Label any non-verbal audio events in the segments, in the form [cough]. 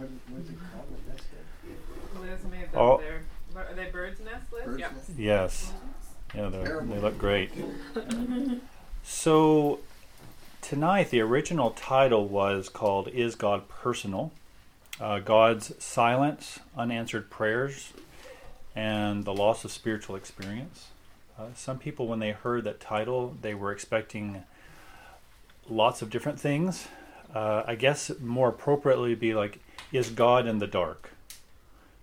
What, what's it called? A nest egg? Liz made them Oh. there. Are they bird's nests, Liz? Bird's Yep. nest? Yes. Yeah, they're- they Terrible. look great. [laughs] so, tonight, the original title was called Is God Personal? Uh, God's Silence, Unanswered Prayers, and the Loss of Spiritual Experience. Uh, some people, when they heard that title, they were expecting lots of different things. Uh, I guess more appropriately would be like, Is God in the dark?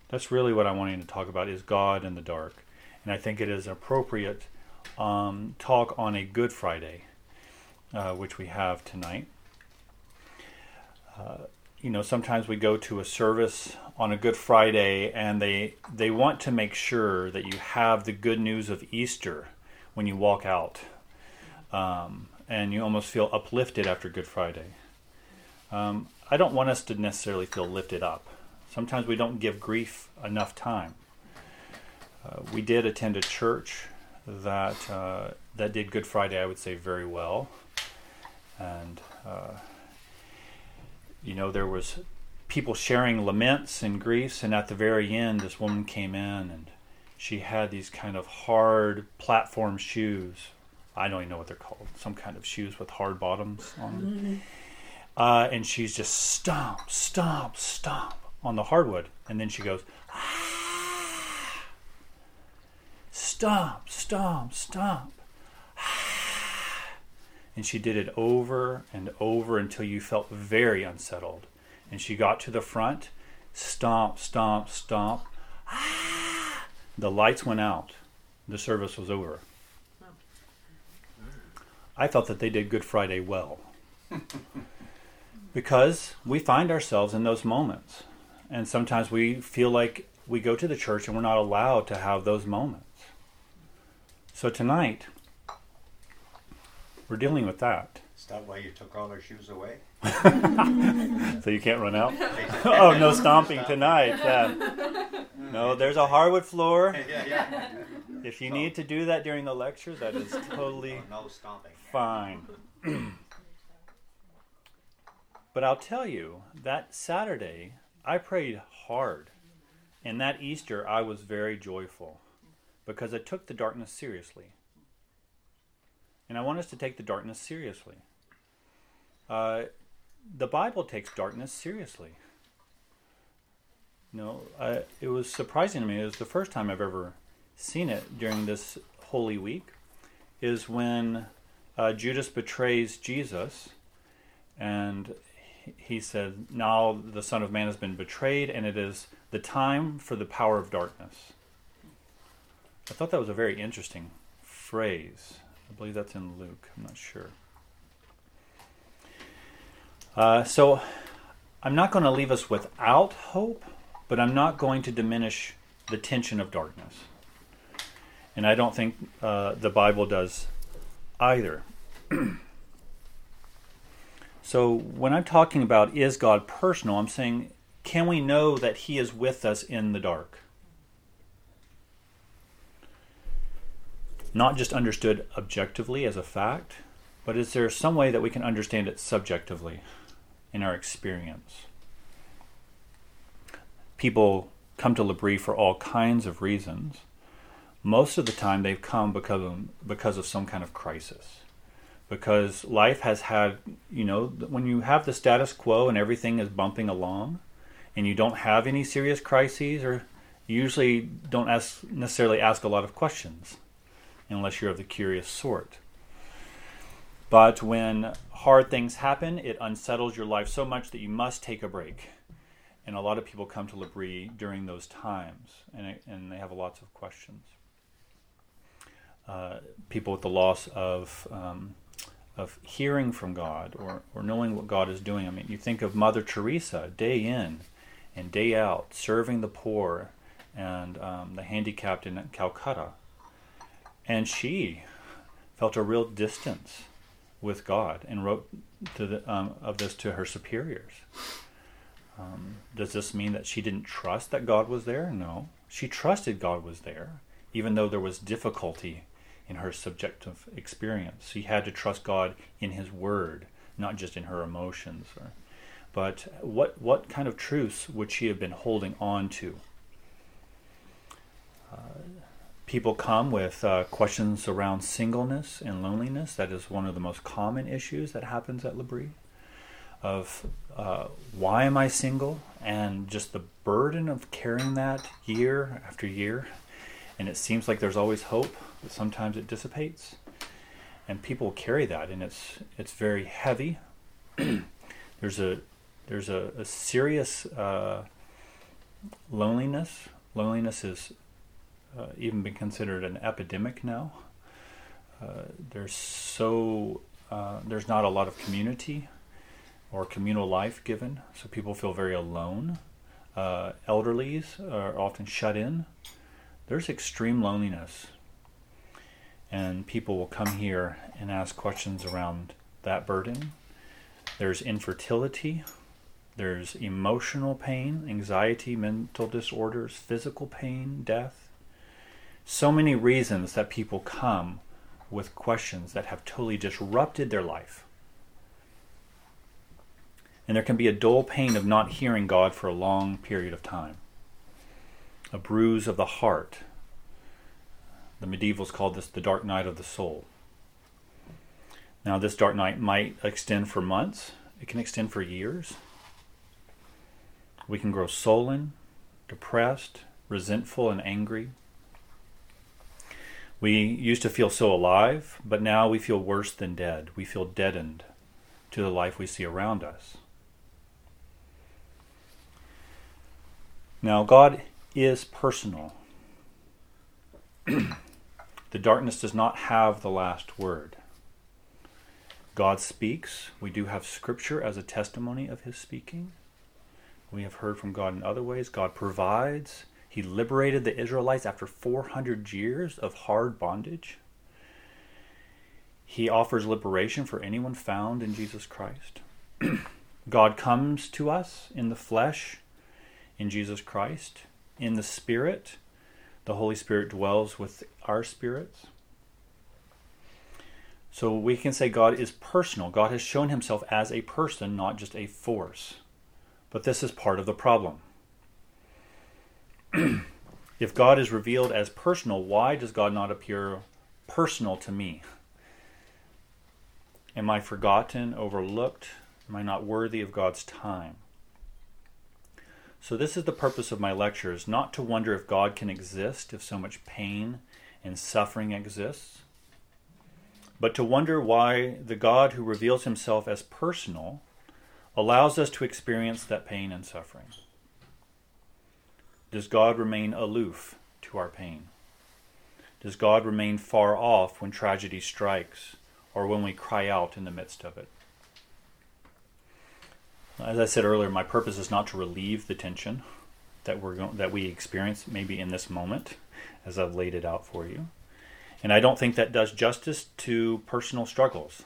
That's really what I wanted to talk about, is God in the dark and I think it is appropriate um, talk on a Good Friday, uh, which we have tonight. Uh, you know, sometimes we go to a service on a Good Friday, and they they want to make sure that you have the good news of Easter when you walk out, um, and you almost feel uplifted after Good Friday. Um, I don't want us to necessarily feel lifted up. Sometimes we don't give grief enough time. Uh, we did attend a church that uh, that did Good Friday, I would say, very well, and uh, you know there was people sharing laments and griefs, and at the very end, this woman came in and she had these kind of hard platform shoes. I don't even know what they're called. Some kind of shoes with hard bottoms on them. Uh, and she's just stomp, stomp, stomp on the hardwood, and then she goes ah. stomp, stomp, stomp. Ah. And she did it over and over until you felt very unsettled. And she got to the front, stomp, stomp, stomp. Ah. The lights went out. The service was over. Oh. I thought that they did Good Friday well. [laughs] because we find ourselves in those moments. And sometimes we feel like we go to the church and we're not allowed to have those moments. So tonight, we're dealing with that. Is that why you took all our shoes away? [laughs] So you can't run out? [laughs] [laughs] oh, no stomping tonight. Yeah. No, mm. there's a hardwood floor. yeah, yeah. If you need to do that during the lecture, that is totally Oh, no stomping. fine. [clears throat] but I'll tell you, that Saturday, I prayed hard. And that Easter, I was very joyful because I took the darkness seriously. And I want us to take the darkness seriously. Uh, the Bible takes darkness seriously. No, I, it was surprising to me. It was the first time I've ever seen it during this Holy Week. Is when uh, Judas betrays Jesus, and he- said, "Now the Son of Man has been betrayed, and it is the time for the power of darkness." I thought that was a very interesting phrase. I believe that's in Luke. I'm not sure. Uh, so I'm not going to leave us without hope, but I'm not going to diminish the tension of darkness. And I don't think uh, the Bible does either. [clears throat] so when I'm talking about is God personal, I'm saying, can we know that He is with us in the dark? Not just understood objectively as a fact, but is there some way that we can understand it subjectively in our experience? People come to L'Abri for all kinds of reasons. Most of the time, they've come because of, because of some kind of crisis. Because life has had, you know, when you have the status quo and everything is bumping along, and you don't have any serious crises, or you usually don't ask, necessarily ask a lot of questions, unless you're of the curious sort. But when hard things happen, it unsettles your life so much that you must take a break. And a lot of people come to L'Abri during those times, and, and they have lots of questions. Uh, people with the loss of um, of hearing from God or, or knowing what God is doing. I mean, you think of Mother Teresa, day in and day out, serving the poor and um, the handicapped in Calcutta, and she felt a real distance with God and wrote the, um, of this to her superiors. Um, does this mean that she didn't trust that God was there? No. She trusted God was there, even though there was difficulty in her subjective experience. She had to trust God in His Word, not just in her emotions. Or, but what, what kind of truths would she have been holding on to? Uh, people come with uh, questions around singleness and loneliness. That is one of the most common issues that happens at L'Abri. Of uh, why am I single? And just the burden of carrying that year after year. And it seems like there's always hope, but sometimes it dissipates. And people carry that, and it's it's very heavy. [clears throat] there's a there's a, a serious uh, loneliness. Loneliness has uh, even been considered an epidemic now. Uh, there's so uh, there's not a lot of community or communal life given, so people feel very alone. Uh, elderlies are often shut in. There's extreme loneliness, and people will come here and ask questions around that burden. There's infertility. There's emotional pain, anxiety, mental disorders, physical pain, death. So many reasons that people come with questions that have totally disrupted their life. And there can be a dull pain of not hearing God for a long period of time. A bruise of the heart. The medievals called this the dark night of the soul. Now, this dark night might extend for months, it can extend for years. We can grow sullen, depressed, resentful, and angry. We used to feel so alive, but now we feel worse than dead. We feel deadened to the life we see around us. Now, God is personal. [clears throat] the darkness does not have the last word. God speaks. We do have Scripture as a testimony of His speaking. We have heard from God in other ways. God provides. He liberated the Israelites after 400 years of hard bondage. He offers liberation for anyone found in Jesus Christ. [clears throat] God comes to us in the flesh in Jesus Christ. In the Spirit, the Holy Spirit dwells with our spirits. So we can say God is personal. God has shown himself as a person, not just a force. But this is part of the problem. [clears throat] if God is revealed as personal, why does God not appear personal to me? Am I forgotten, overlooked? Am I not worthy of God's time? So, this is the purpose of my lectures not to wonder if God can exist if so much pain and suffering exists, but to wonder why the God who reveals himself as personal allows us to experience that pain and suffering. Does God remain aloof to our pain? Does God remain far off when tragedy strikes or when we cry out in the midst of it? As I said earlier, my purpose is not to relieve the tension that we're that we experience maybe in this moment, as I've laid it out for you. And I don't think that does justice to personal struggles,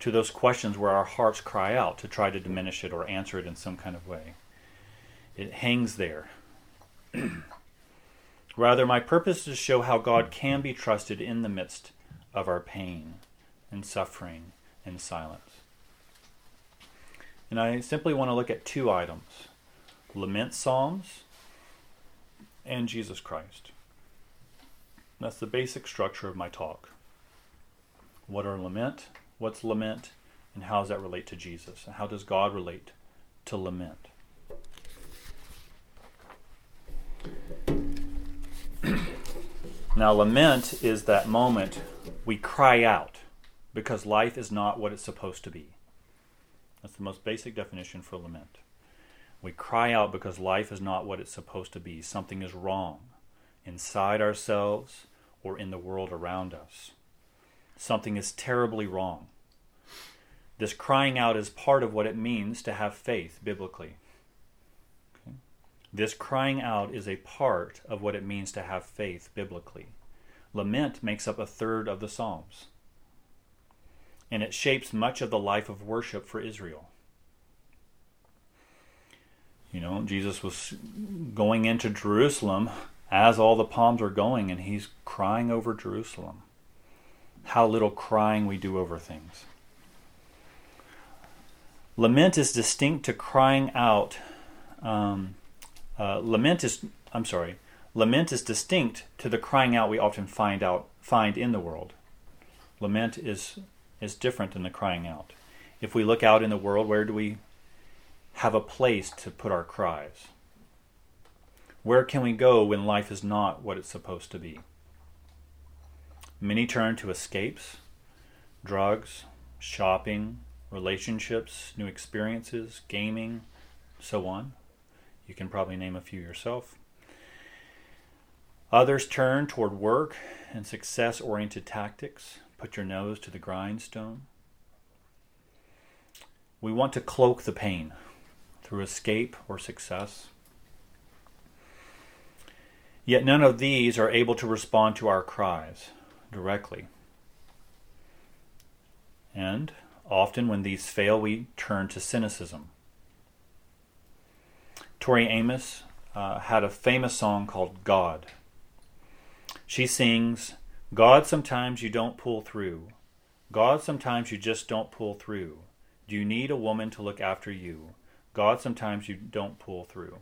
to those questions where our hearts cry out to try to diminish it or answer it in some kind of way. It hangs there. [clears throat] Rather, my purpose is to show how God can be trusted in the midst of our pain and suffering and silence. And I simply want to look at two items lament psalms and Jesus Christ. That's the basic structure of my talk. What are lament? What's lament? And how does that relate to Jesus? And how does God relate to lament? now, lament is that moment we cry out because life is not what it's supposed to be. That's the most basic definition for lament. We cry out because life is not what it's supposed to be. Something is wrong inside ourselves or in the world around us. Something is terribly wrong. This crying out is part of what it means to have faith biblically. Okay? This crying out is a part of what it means to have faith biblically. Lament makes up a third of the Psalms and it shapes much of the life of worship for Israel. You know, Jesus was going into Jerusalem as all the palms are going, and he's crying over Jerusalem. How little crying we do over things. Lament is distinct to crying out. Um, uh, lament is, I'm sorry, lament is distinct to the crying out we often find out find in the world. Lament is is different than the crying out. If we look out in the world, where do we have a place to put our cries? Where can we go when life is not what it's supposed to be? Many turn to escapes, drugs, shopping, relationships, new experiences, gaming, so on. You can probably name a few yourself. Others turn toward work and success oriented tactics. Put your nose to the grindstone. We want to cloak the pain through escape or success. Yet none of these are able to respond to our cries directly. And often, when these fail, we turn to cynicism. Tori Amos uh, had a famous song called God. She sings, God, sometimes you don't pull through. God, sometimes you just don't pull through. Do you need a woman to look after you? God, sometimes you don't pull through.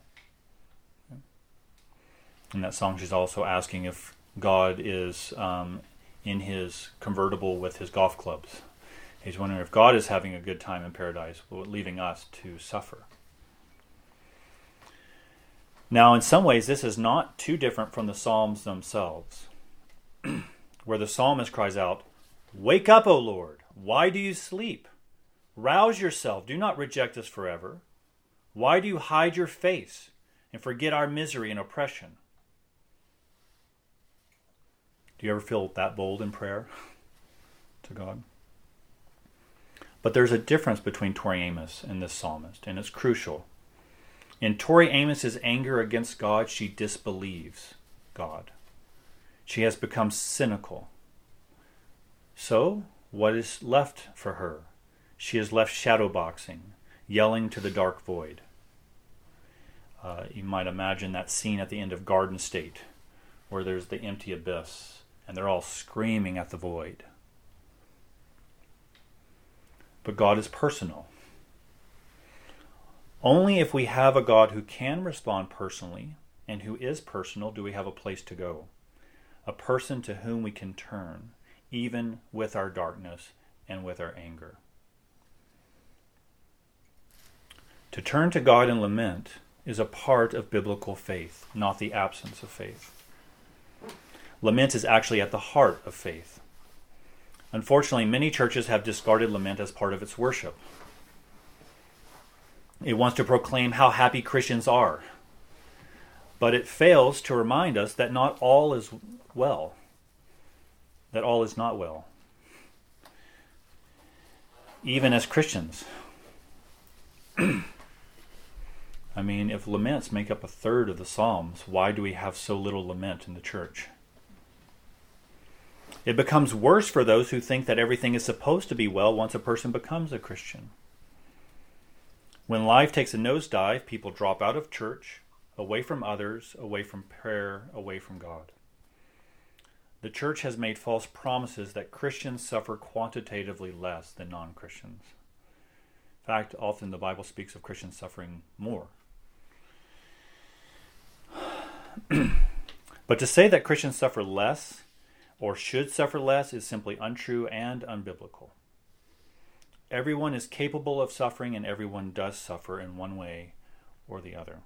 In that song, she's also asking if God is um, in his convertible with his golf clubs. He's wondering if God is having a good time in paradise, leaving us to suffer. Now, in some ways, this is not too different from the Psalms themselves, [clears throat] where the psalmist cries out, Wake up, O Lord! Why do you sleep? Rouse yourself. Do not reject us forever. Why do you hide your face and forget our misery and oppression? Do you ever feel that bold in prayer [laughs] to God? But there's a difference between Tori Amos and this psalmist, and it's crucial. In Tori Amos's anger against God, she disbelieves God. She has become cynical. So, what is left for her? She is left shadowboxing, yelling to the dark void. Uh, you might imagine that scene at the end of Garden State, where there's the empty abyss, and they're all screaming at the void. But God is personal. Only if we have a God who can respond personally and who is personal do we have a place to go, a person to whom we can turn, even with our darkness and with our anger. To turn to God and lament is a part of biblical faith, not the absence of faith. Lament is actually at the heart of faith. Unfortunately, many churches have discarded lament as part of its worship. It wants to proclaim how happy Christians are, but it fails to remind us that not all is well, that all is not well. Even as Christians. [clears throat] I mean, if laments make up a third of the Psalms, why do we have so little lament in the church? It becomes worse for those who think that everything is supposed to be well once a person becomes a Christian. When life takes a nosedive, people drop out of church, away from others, away from prayer, away from God. The church has made false promises that Christians suffer quantitatively less than non Christians. In fact, often the Bible speaks of Christians suffering more. [clears throat] but to say that Christians suffer less or should suffer less is simply untrue and unbiblical. Everyone is capable of suffering, and everyone does suffer in one way or the other.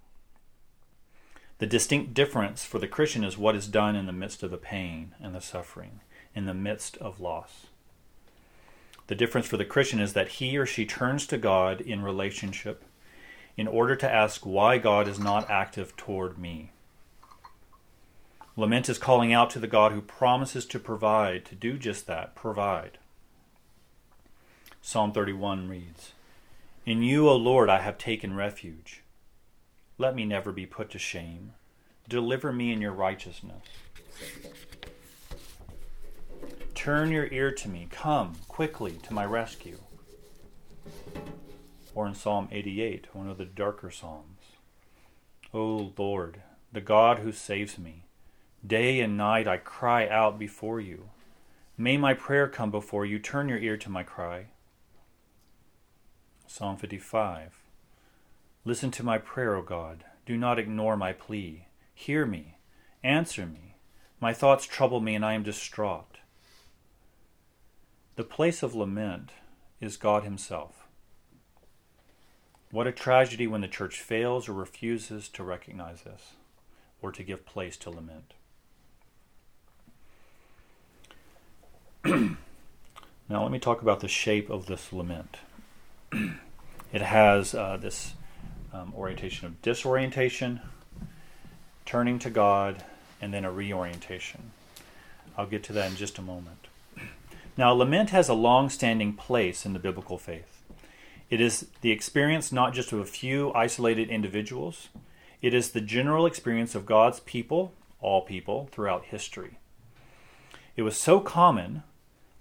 The distinct difference for the Christian is what is done in the midst of the pain and the suffering, in the midst of loss. The difference for the Christian is that he or she turns to God in relationship in order to ask why God is not active toward me. Lament is calling out to the God who promises to provide, to do just that, provide. Psalm 31 reads In you, O Lord, I have taken refuge. Let me never be put to shame. Deliver me in your righteousness. Turn your ear to me. Come quickly to my rescue. Or in Psalm 88, one of the darker Psalms. O Lord, the God who saves me. Day and night I cry out before you. May my prayer come before you. Turn your ear to my cry. Psalm 55. Listen to my prayer, O God. Do not ignore my plea. Hear me. Answer me. My thoughts trouble me, and I am distraught. The place of lament is God Himself. What a tragedy when the church fails or refuses to recognize this or to give place to lament. [clears throat] now, let me talk about the shape of this lament. [clears throat] it has uh, this um, orientation of disorientation, turning to God, and then a reorientation. I'll get to that in just a moment. Now, lament has a long standing place in the biblical faith. It is the experience not just of a few isolated individuals, it is the general experience of God's people, all people, throughout history. It was so common,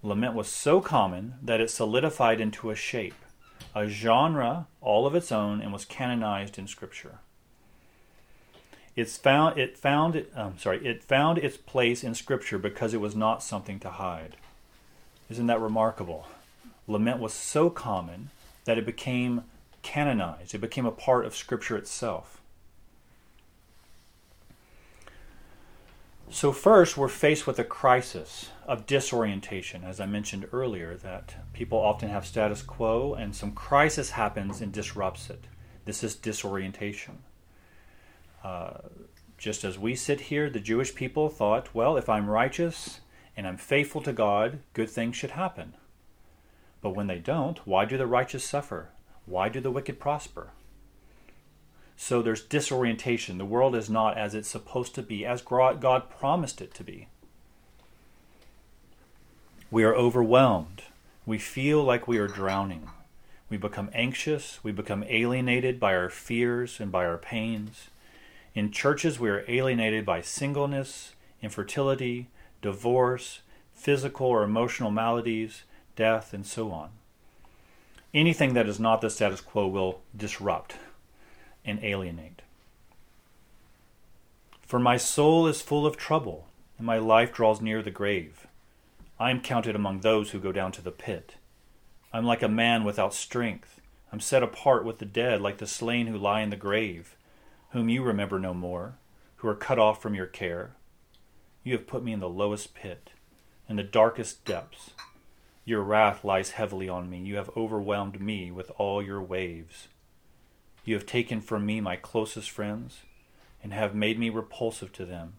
lament was so common, that it solidified into a shape, a genre all of its own, and was canonized in Scripture. It's found, it found, um, sorry, it found its place in Scripture because it was not something to hide. Isn't that remarkable? Lament was so common that it became canonized. It became a part of Scripture itself. So, first, we're faced with a crisis of disorientation. As I mentioned earlier, that people often have status quo and some crisis happens and disrupts it. This is disorientation. Uh, just as we sit here, the Jewish people thought, well, if I'm righteous and I'm faithful to God, good things should happen. But when they don't, why do the righteous suffer? Why do the wicked prosper? So there's disorientation. The world is not as it's supposed to be, as God promised it to be. We are overwhelmed. We feel like we are drowning. We become anxious. We become alienated by our fears and by our pains. In churches, we are alienated by singleness, infertility, divorce, physical or emotional maladies, death, and so on. Anything that is not the status quo will disrupt and alienate. For my soul is full of trouble, and my life draws near the grave. I am counted among those who go down to the pit. I am like a man without strength. I'm set apart with the dead, like the slain who lie in the grave, whom you remember no more, who are cut off from your care. You have put me in the lowest pit, in the darkest depths. Your wrath lies heavily on me. You have overwhelmed me with all your waves. You have taken from me my closest friends, and have made me repulsive to them.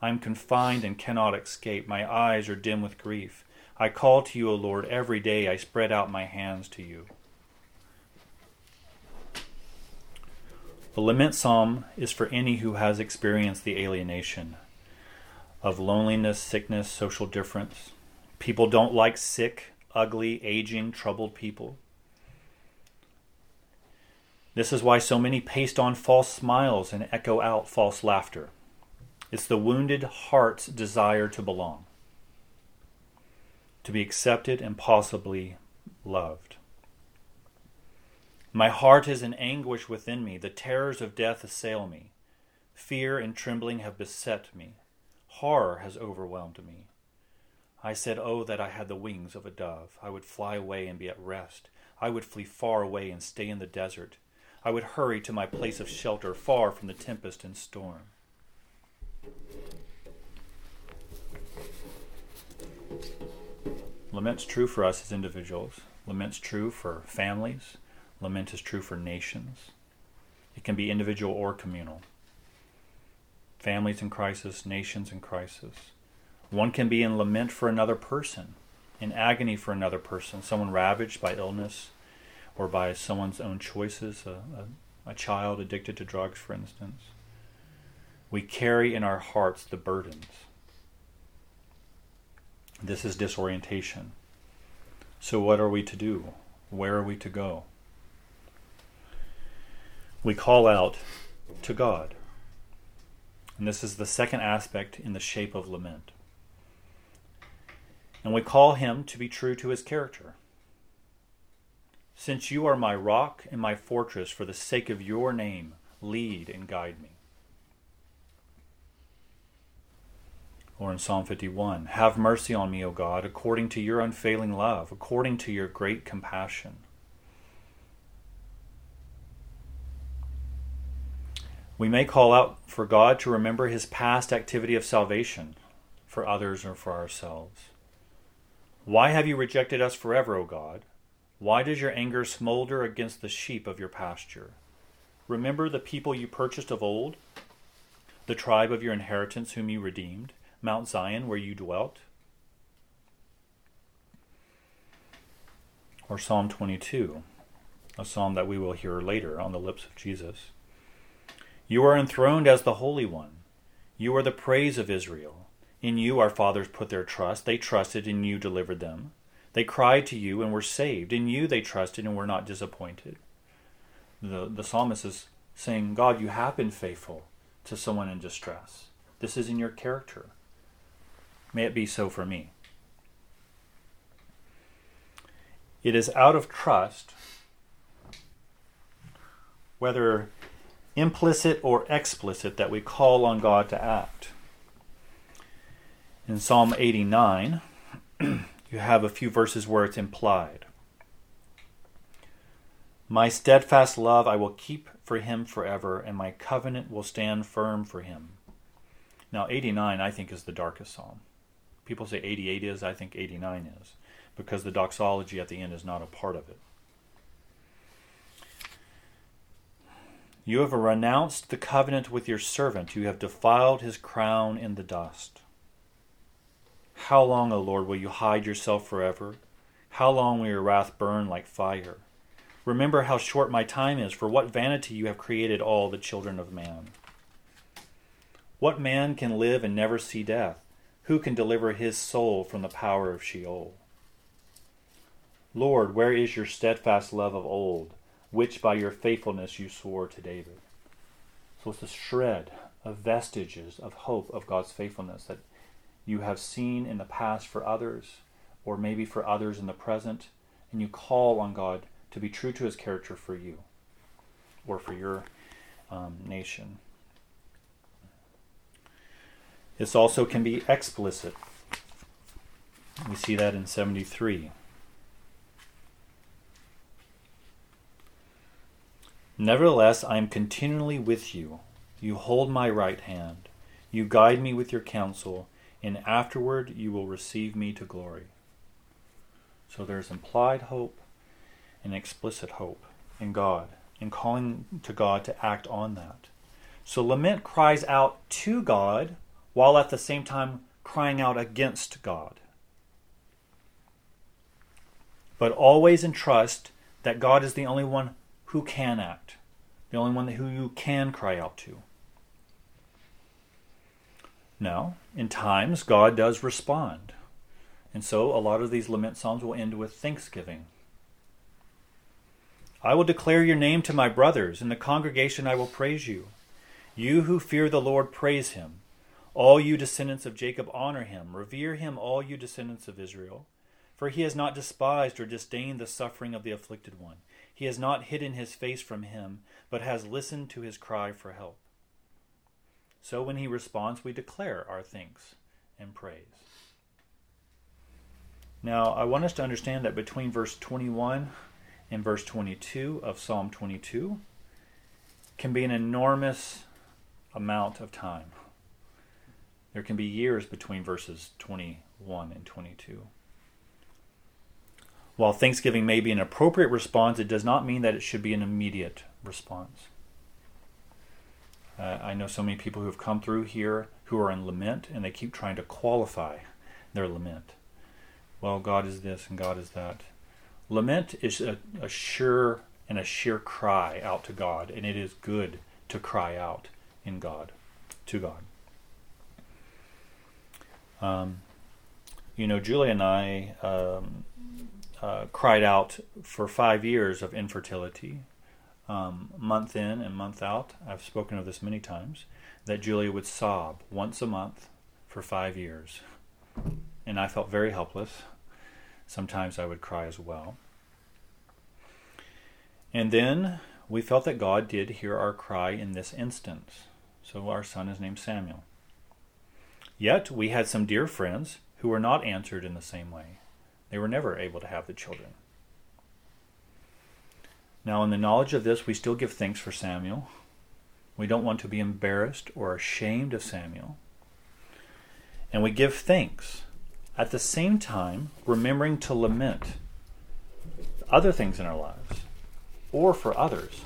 I am confined and cannot escape. My eyes are dim with grief. I call to you, O Lord, every day. I spread out my hands to you. The lament psalm is for any who has experienced the alienation of loneliness, sickness, social difference. People don't like sick, ugly, aging, troubled people. This is why so many paste on false smiles and echo out false laughter. It's the wounded heart's desire to belong, to be accepted and possibly loved. My heart is in anguish within me. The terrors of death assail me. Fear and trembling have beset me. Horror has overwhelmed me. I said, Oh, that I had the wings of a dove. I would fly away and be at rest. I would flee far away and stay in the desert. I would hurry to my place of shelter, far from the tempest and storm. Lament's true for us as individuals. Lament's true for families. Lament is true for nations. It can be individual or communal. Families in crisis, nations in crisis. One can be in lament for another person, in agony for another person, someone ravaged by illness, or by someone's own choices, a, a, a child addicted to drugs, for instance. We carry in our hearts the burdens. This is disorientation. So, what are we to do? Where are we to go? We call out to God. And this is the second aspect in the shape of lament. And we call him to be true to his character. Since you are my rock and my fortress, for the sake of your name, lead and guide me. Or in Psalm 51, Have mercy on me, O God, according to your unfailing love, according to your great compassion. We may call out for God to remember his past activity of salvation for others or for ourselves. Why have you rejected us forever, O God? Why does your anger smolder against the sheep of your pasture? Remember the people you purchased of old, the tribe of your inheritance whom you redeemed, Mount Zion where you dwelt. Or Psalm 22, a psalm that we will hear later on the lips of Jesus. You are enthroned as the Holy One. You are the praise of Israel. In you our fathers put their trust. They trusted, and you delivered them. They cried to you and were saved. In you they trusted and were not disappointed. The, the psalmist is saying, God, you have been faithful to someone in distress. This is in your character. May it be so for me. It is out of trust, whether implicit or explicit, that we call on God to act. In Psalm 89, [clears throat] you have a few verses where it's implied. My steadfast love I will keep for him forever, and my covenant will stand firm for him. Now, 89, I think, is the darkest psalm. People say 88 is, I think 89 is, because the doxology at the end is not a part of it. You have renounced the covenant with your servant, you have defiled his crown in the dust. How long, O Lord, will you hide yourself forever? How long will your wrath burn like fire? Remember how short my time is, for what vanity you have created all the children of man. What man can live and never see death? Who can deliver his soul from the power of Sheol? Lord, where is your steadfast love of old, which by your faithfulness you swore to David? So it's a shred of vestiges of hope of God's faithfulness that you have seen in the past for others, or maybe for others in the present, and you call on God to be true to his character for you or for your um, nation. This also can be explicit. We see that in 73. Nevertheless, I am continually with you. You hold my right hand. You guide me with your counsel, and afterward you will receive me to glory. So there's implied hope and explicit hope in God and calling to God to act on that. So lament cries out to God while at the same time crying out against God. But always in trust that God is the only one who can act, the only one who you can cry out to. Now, in times, God does respond. And so a lot of these lament psalms will end with thanksgiving I will declare your name to my brothers. In the congregation I will praise you. You who fear the Lord, praise him. All you descendants of Jacob, honor him. Revere him, all you descendants of Israel. For he has not despised or disdained the suffering of the afflicted one. He has not hidden his face from him, but has listened to his cry for help. So when he responds, we declare our thanks and praise. Now, I want us to understand that between verse 21 and verse 22 of Psalm 22 can be an enormous amount of time. There can be years between verses 21 and 22. While thanksgiving may be an appropriate response, it does not mean that it should be an immediate response. Uh, I know so many people who have come through here who are in lament and they keep trying to qualify their lament. Well, God is this and God is that. Lament is a, a sure and a sheer cry out to God, and it is good to cry out in God, to God. Um, you know, Julie and I um, uh, cried out for five years of infertility, um, month in and month out. I've spoken of this many times. That Julia would sob once a month for five years, and I felt very helpless. Sometimes I would cry as well. And then we felt that God did hear our cry in this instance. So our son is named Samuel. Yet we had some dear friends who were not answered in the same way. They were never able to have the children. Now, in the knowledge of this, we still give thanks for Samuel. We don't want to be embarrassed or ashamed of Samuel. And we give thanks. At the same time, remembering to lament other things in our lives or for others.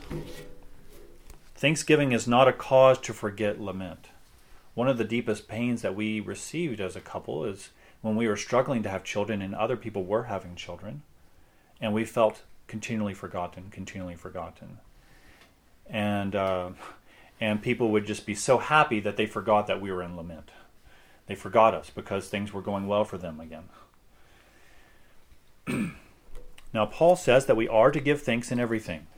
Thanksgiving is not a cause to forget lament. One of the deepest pains that we received as a couple is when we were struggling to have children and other people were having children, and we felt continually forgotten, continually forgotten. And uh, and people would just be so happy that they forgot that we were in lament. They forgot us because things were going well for them again. [clears throat] now, Paul says that we are to give thanks in everything.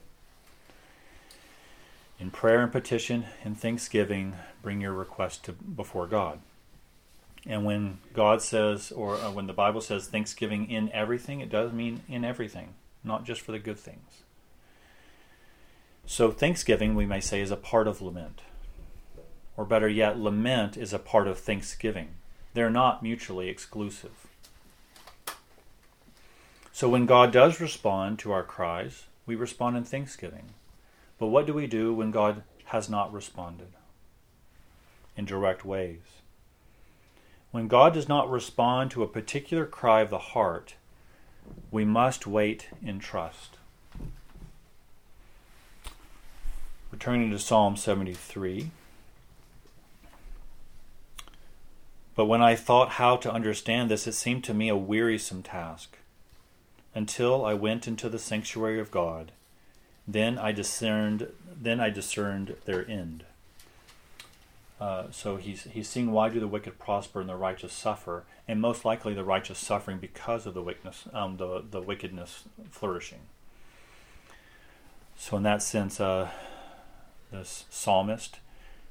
In prayer and petition and thanksgiving, bring your request to, before God. And when God says, or uh, when the Bible says thanksgiving in everything, it does mean in everything, not just for the good things. So, thanksgiving, we may say, is a part of lament. Or better yet, lament is a part of thanksgiving. They're not mutually exclusive. So, when God does respond to our cries, we respond in thanksgiving. But what do we do when God has not responded? In direct ways. When God does not respond to a particular cry of the heart, we must wait in trust. Returning to Psalm 73. But when I thought how to understand this, it seemed to me a wearisome task. Until I went into the sanctuary of God, then I discerned. Then I discerned their end. Uh, so he's he's seeing why do the wicked prosper and the righteous suffer, and most likely the righteous suffering because of the wickedness, um, the the wickedness flourishing. So in that sense, uh, this psalmist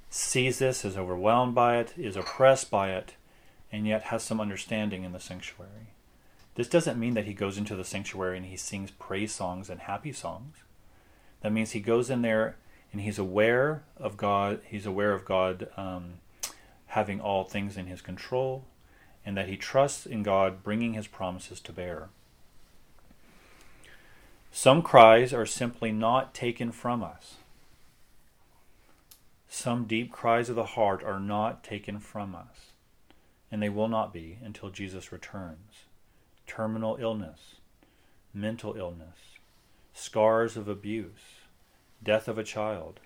sees this, is overwhelmed by it, is oppressed by it, and yet has some understanding in the sanctuary. This doesn't mean that he goes into the sanctuary and he sings praise songs and happy songs. That means he goes in there and he's aware of God. He's aware of God um, having all things in his control, and that he trusts in God bringing his promises to bear. Some cries are simply not taken from us. Some deep cries of the heart are not taken from us, and they will not be until Jesus returns. Terminal illness, mental illness, scars of abuse, death of a child.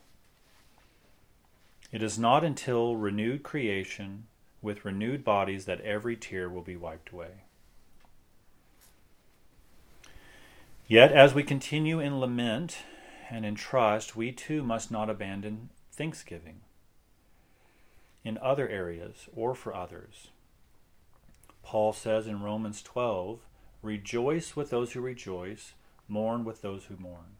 It is not until renewed creation with renewed bodies that every tear will be wiped away. Yet, as we continue in lament and in trust, we too must not abandon thanksgiving in other areas or for others. Paul says in Romans 12, Rejoice with those who rejoice, mourn with those who mourn.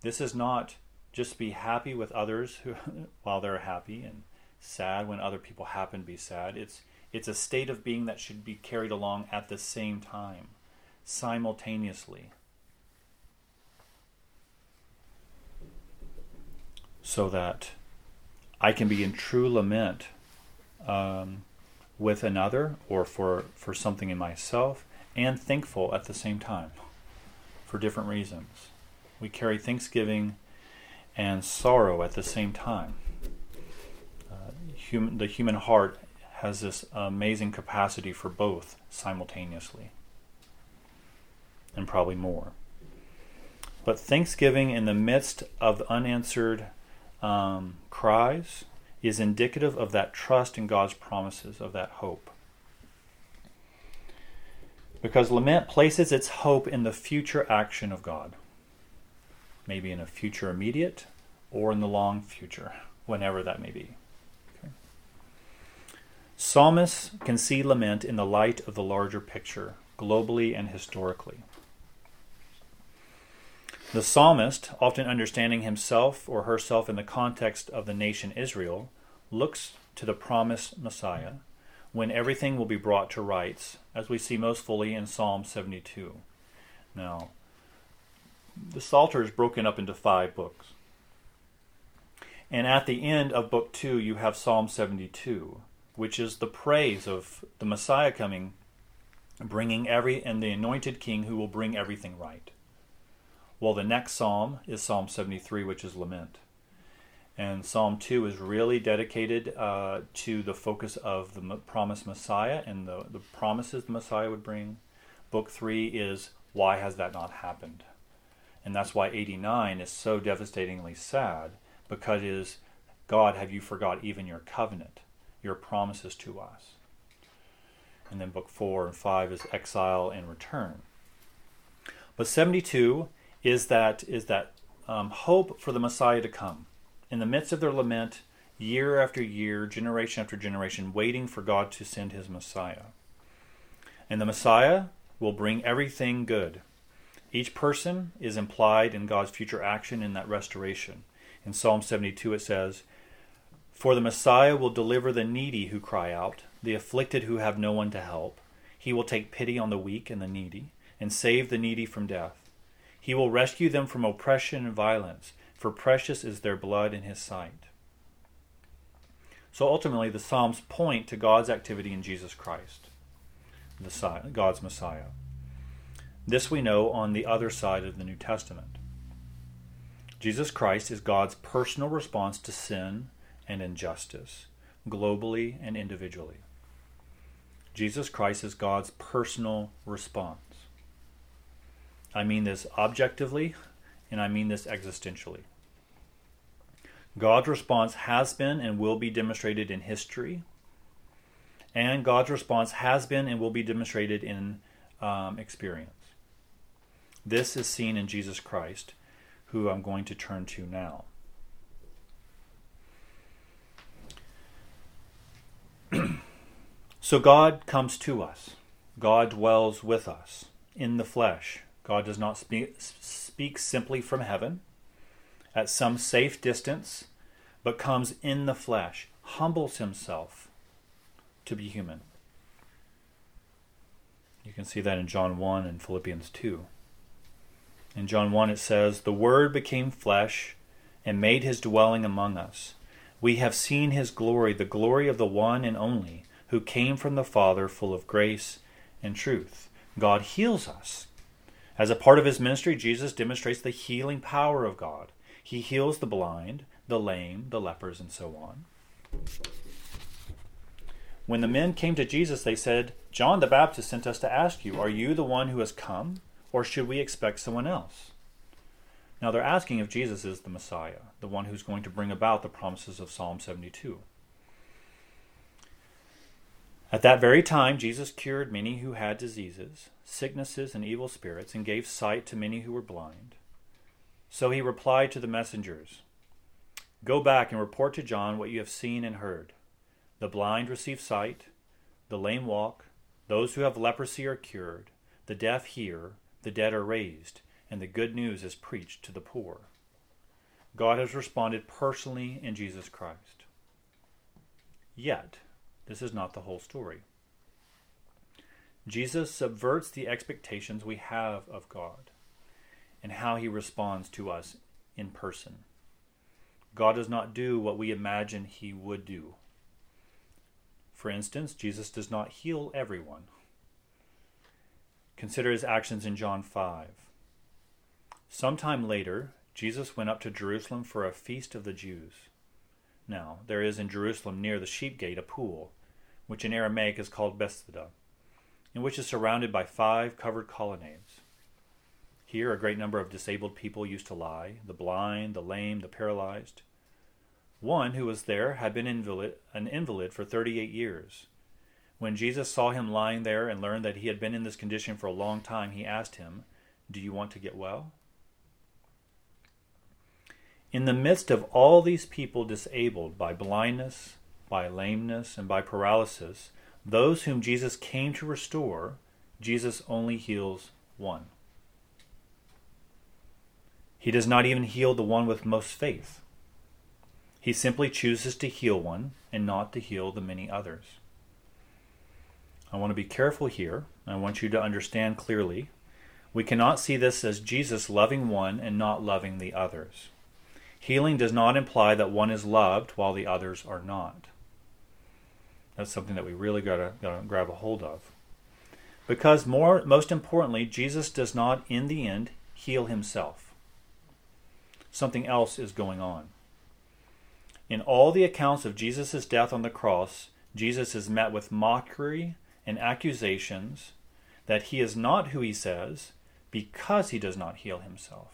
This is not just be happy with others who, [laughs] while they're happy and sad when other people happen to be sad. It's, it's a state of being that should be carried along at the same time, simultaneously. so that I can be in true lament um, with another or for, for something in myself and thankful at the same time for different reasons. We carry thanksgiving and sorrow at the same time. Uh, human, the human heart has this amazing capacity for both simultaneously, and probably more. But thanksgiving in the midst of unanswered um, cries is indicative of that trust in God's promises, of that hope. Because lament places its hope in the future action of God, maybe in a future immediate or in the long future, whenever that may be. Okay. Psalmists can see lament in the light of the larger picture, globally and historically. The psalmist, often understanding himself or herself in the context of the nation Israel, looks to the promised Messiah when everything will be brought to rights, as we see most fully in Psalm 72. Now, the Psalter is broken up into five books. And at the end of book two, you have Psalm 72, which is the praise of the Messiah coming, bringing every, and the anointed king who will bring everything right. Well, the next psalm is Psalm 73, which is lament. And Psalm 2 is really dedicated uh, to the focus of the promised Messiah and the, the promises the Messiah would bring. Book 3 is why has that not happened? And that's why 89 is so devastatingly sad because it is God, have you forgot even your covenant, your promises to us? And then book 4 and 5 is exile and return. But 72 is that is that um, hope for the Messiah to come in the midst of their lament, year after year, generation after generation, waiting for God to send his Messiah. And the Messiah will bring everything good. Each person is implied in God's future action in that restoration. In Psalm 72, it says, For the Messiah will deliver the needy who cry out, the afflicted who have no one to help. He will take pity on the weak and the needy, and save the needy from death. He will rescue them from oppression and violence for precious is their blood in his sight. So ultimately, the Psalms point to God's activity in Jesus Christ, the, God's Messiah. This we know on the other side of the New Testament. Jesus Christ is God's personal response to sin and injustice, globally and individually. Jesus Christ is God's personal response. I mean this objectively and I mean this existentially. God's response has been and will be demonstrated in history, and God's response has been and will be demonstrated in um, experience. This is seen in Jesus Christ, who I'm going to turn to now. [clears throat] so God comes to us. God dwells with us in the flesh. God does not speak, speak simply from heaven at some safe distance, but comes in the flesh, humbles himself to be human. You can see that in John 1 and Philippians 2. In John 1, it says, The Word became flesh and made his dwelling among us. We have seen his glory, the glory of the one and only, who came from the Father, full of grace and truth. God heals us as a part of his ministry, Jesus demonstrates the healing power of God. He heals the blind, the lame, the lepers, and so on. When the men came to Jesus, they said, John the Baptist sent us to ask you, Are you the one who has come, or should we expect someone else? Now they're asking if Jesus is the Messiah, the one who's going to bring about the promises of Psalm 72. At that very time, Jesus cured many who had diseases, sicknesses, and evil spirits, and gave sight to many who were blind. So he replied to the messengers Go back and report to John what you have seen and heard. The blind receive sight, the lame walk, those who have leprosy are cured, the deaf hear, the dead are raised, and the good news is preached to the poor. God has responded personally in Jesus Christ. Yet, this is not the whole story. Jesus subverts the expectations we have of God and how he responds to us in person. God does not do what we imagine he would do. For instance, Jesus does not heal everyone. Consider his actions in John 5. Sometime later, Jesus went up to Jerusalem for a feast of the Jews. Now, there is in Jerusalem near the sheep gate a pool which in Aramaic is called Bethesda, and which is surrounded by five covered colonnades. Here a great number of disabled people used to lie the blind, the lame, the paralyzed. One who was there had been invalid, an invalid for 38 years. When Jesus saw him lying there and learned that he had been in this condition for a long time, he asked him, Do you want to get well? In the midst of all these people disabled by blindness, by lameness, and by paralysis, those whom Jesus came to restore, Jesus only heals one. He does not even heal the one with most faith. He simply chooses to heal one and not to heal the many others. I want to be careful here. I want you to understand clearly. We cannot see this as Jesus loving one and not loving the others. Healing does not imply that one is loved while the others are not. That's something that we really gotta, gotta grab a hold of. Because more, most importantly, Jesus does not, in the end, heal himself. Something else is going on. In all the accounts of Jesus' death on the cross, Jesus is met with mockery and accusations that he is not who he says because he does not heal himself.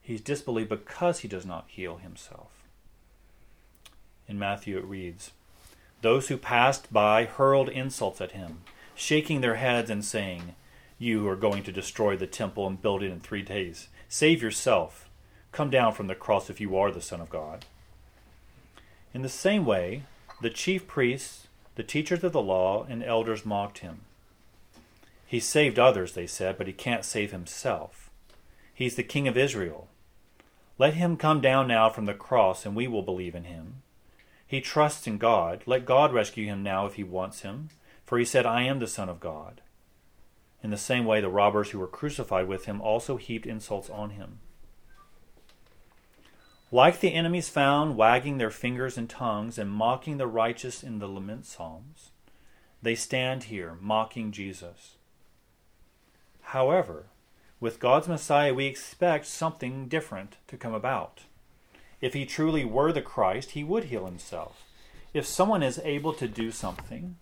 He's disbelieved because he does not heal himself. In Matthew it reads Those who passed by hurled insults at him, shaking their heads and saying, You are going to destroy the temple and build it in three days. Save yourself. Come down from the cross if you are the Son of God. In the same way, the chief priests, the teachers of the law, and elders mocked him. He saved others, they said, but he can't save himself. He's the King of Israel. Let him come down now from the cross, and we will believe in him. He trusts in God. Let God rescue him now if he wants him, for he said, I am the Son of God. In the same way, the robbers who were crucified with him also heaped insults on him. Like the enemies found wagging their fingers and tongues and mocking the righteous in the lament psalms, they stand here mocking Jesus. However, with God's Messiah, we expect something different to come about. If he truly were the Christ, he would heal himself. If someone is able to do something,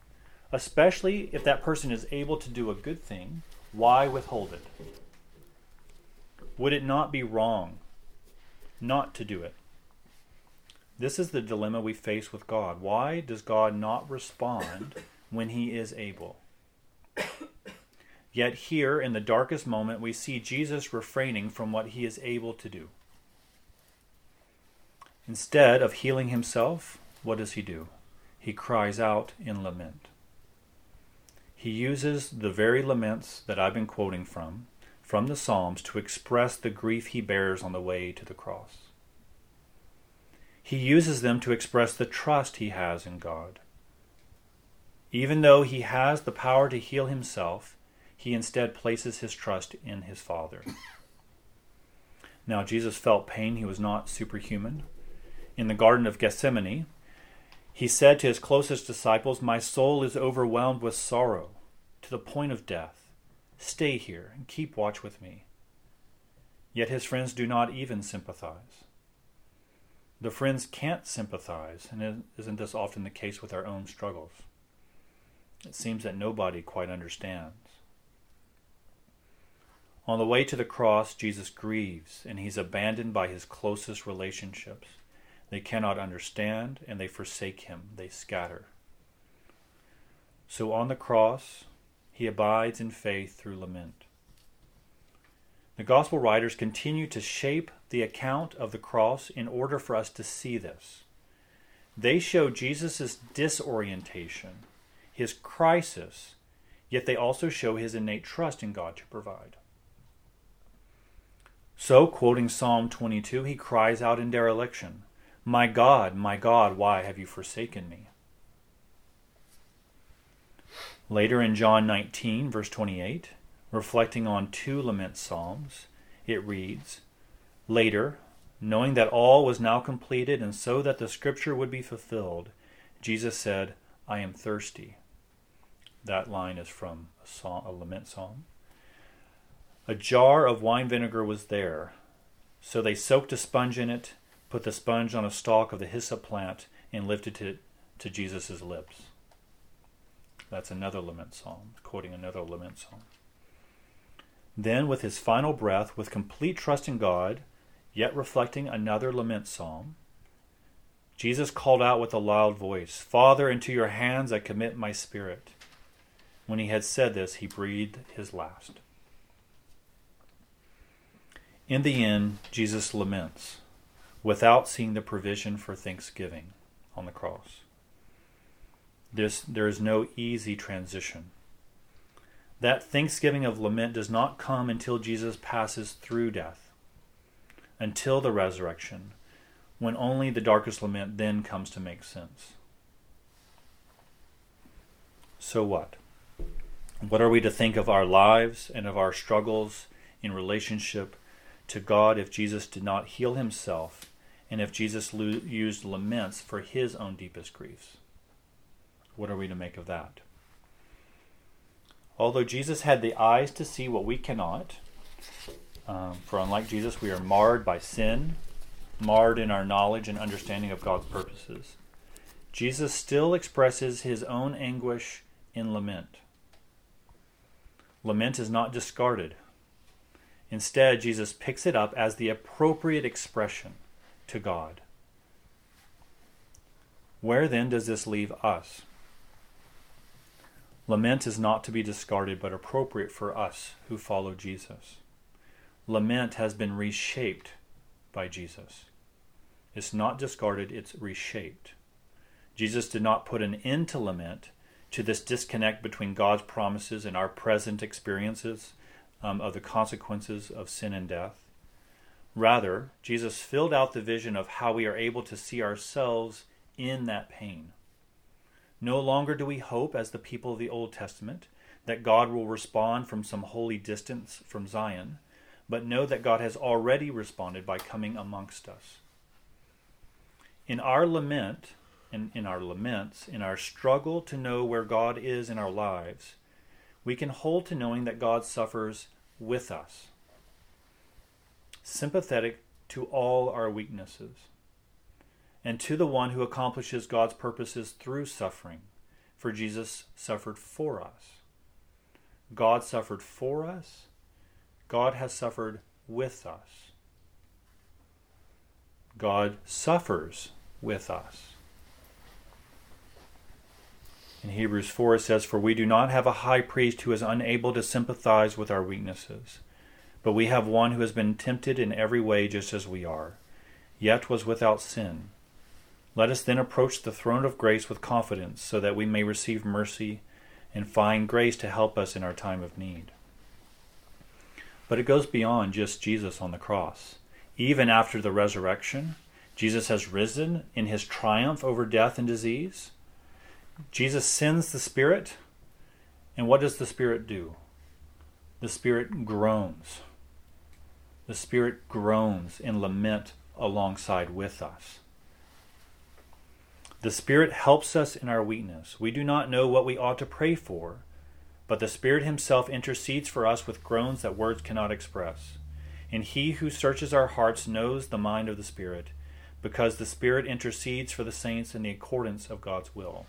especially if that person is able to do a good thing, why withhold it? Would it not be wrong not to do it? This is the dilemma we face with God. Why does God not respond [coughs] when he is able? Yet here, in the darkest moment, we see Jesus refraining from what he is able to do. Instead of healing himself, what does he do? He cries out in lament. He uses the very laments that I've been quoting from, from the Psalms, to express the grief he bears on the way to the cross. He uses them to express the trust he has in God. Even though he has the power to heal himself, he instead places his trust in his Father. Now, Jesus felt pain. He was not superhuman. In the Garden of Gethsemane, he said to his closest disciples, My soul is overwhelmed with sorrow to the point of death. Stay here and keep watch with me. Yet his friends do not even sympathize. The friends can't sympathize, and isn't this often the case with our own struggles? It seems that nobody quite understands. On the way to the cross, Jesus grieves and he's abandoned by his closest relationships. They cannot understand and they forsake him, they scatter. So on the cross, he abides in faith through lament. The gospel writers continue to shape the account of the cross in order for us to see this. They show Jesus' disorientation, his crisis, yet they also show his innate trust in God to provide. So, quoting Psalm 22, he cries out in dereliction, My God, my God, why have you forsaken me? Later in John 19, verse 28, reflecting on two lament psalms, it reads, Later, knowing that all was now completed and so that the scripture would be fulfilled, Jesus said, I am thirsty. That line is from a, song, a lament psalm. A jar of wine vinegar was there. So they soaked a sponge in it, put the sponge on a stalk of the hyssop plant, and lifted it to Jesus' lips. That's another lament psalm, quoting another lament psalm. Then, with his final breath, with complete trust in God, yet reflecting another lament psalm, Jesus called out with a loud voice, Father, into your hands I commit my spirit. When he had said this, he breathed his last. In the end, Jesus laments without seeing the provision for thanksgiving on the cross. This, there is no easy transition. That thanksgiving of lament does not come until Jesus passes through death, until the resurrection, when only the darkest lament then comes to make sense. So what? What are we to think of our lives and of our struggles in relationship to God if Jesus did not heal himself and if Jesus lo- used laments for his own deepest griefs. What are we to make of that? Although Jesus had the eyes to see what we cannot, um, for unlike Jesus, we are marred by sin, marred in our knowledge and understanding of God's purposes, Jesus still expresses his own anguish in lament. Lament is not discarded. Instead, Jesus picks it up as the appropriate expression to God. Where then does this leave us? Lament is not to be discarded but appropriate for us who follow Jesus. Lament has been reshaped by Jesus. It's not discarded, it's reshaped. Jesus did not put an end to lament, to this disconnect between God's promises and our present experiences um, of the consequences of sin and death. Rather, Jesus filled out the vision of how we are able to see ourselves in that pain. No longer do we hope, as the people of the Old Testament, that God will respond from some holy distance from Zion, but know that God has already responded by coming amongst us. In our lament, and in our laments, in our struggle to know where God is in our lives, we can hold to knowing that God suffers with us, sympathetic to all our weaknesses and to the one who accomplishes God's purposes through suffering. For Jesus suffered for us. God suffered for us. God has suffered with us. God suffers with us. In Hebrews 4, it says, For we do not have a high priest who is unable to sympathize with our weaknesses, but we have one who has been tempted in every way just as we are, yet was without sin. Let us then approach the throne of grace with confidence, so that we may receive mercy and find grace to help us in our time of need. But it goes beyond just Jesus on the cross. Even after the resurrection, Jesus has risen in his triumph over death and disease. Jesus sends the Spirit, and what does the Spirit do? The Spirit groans. The Spirit groans in lament alongside with us. The Spirit helps us in our weakness. We do not know what we ought to pray for, but the Spirit Himself intercedes for us with groans that words cannot express. And He who searches our hearts knows the mind of the Spirit, because the Spirit intercedes for the saints in the accordance of God's will.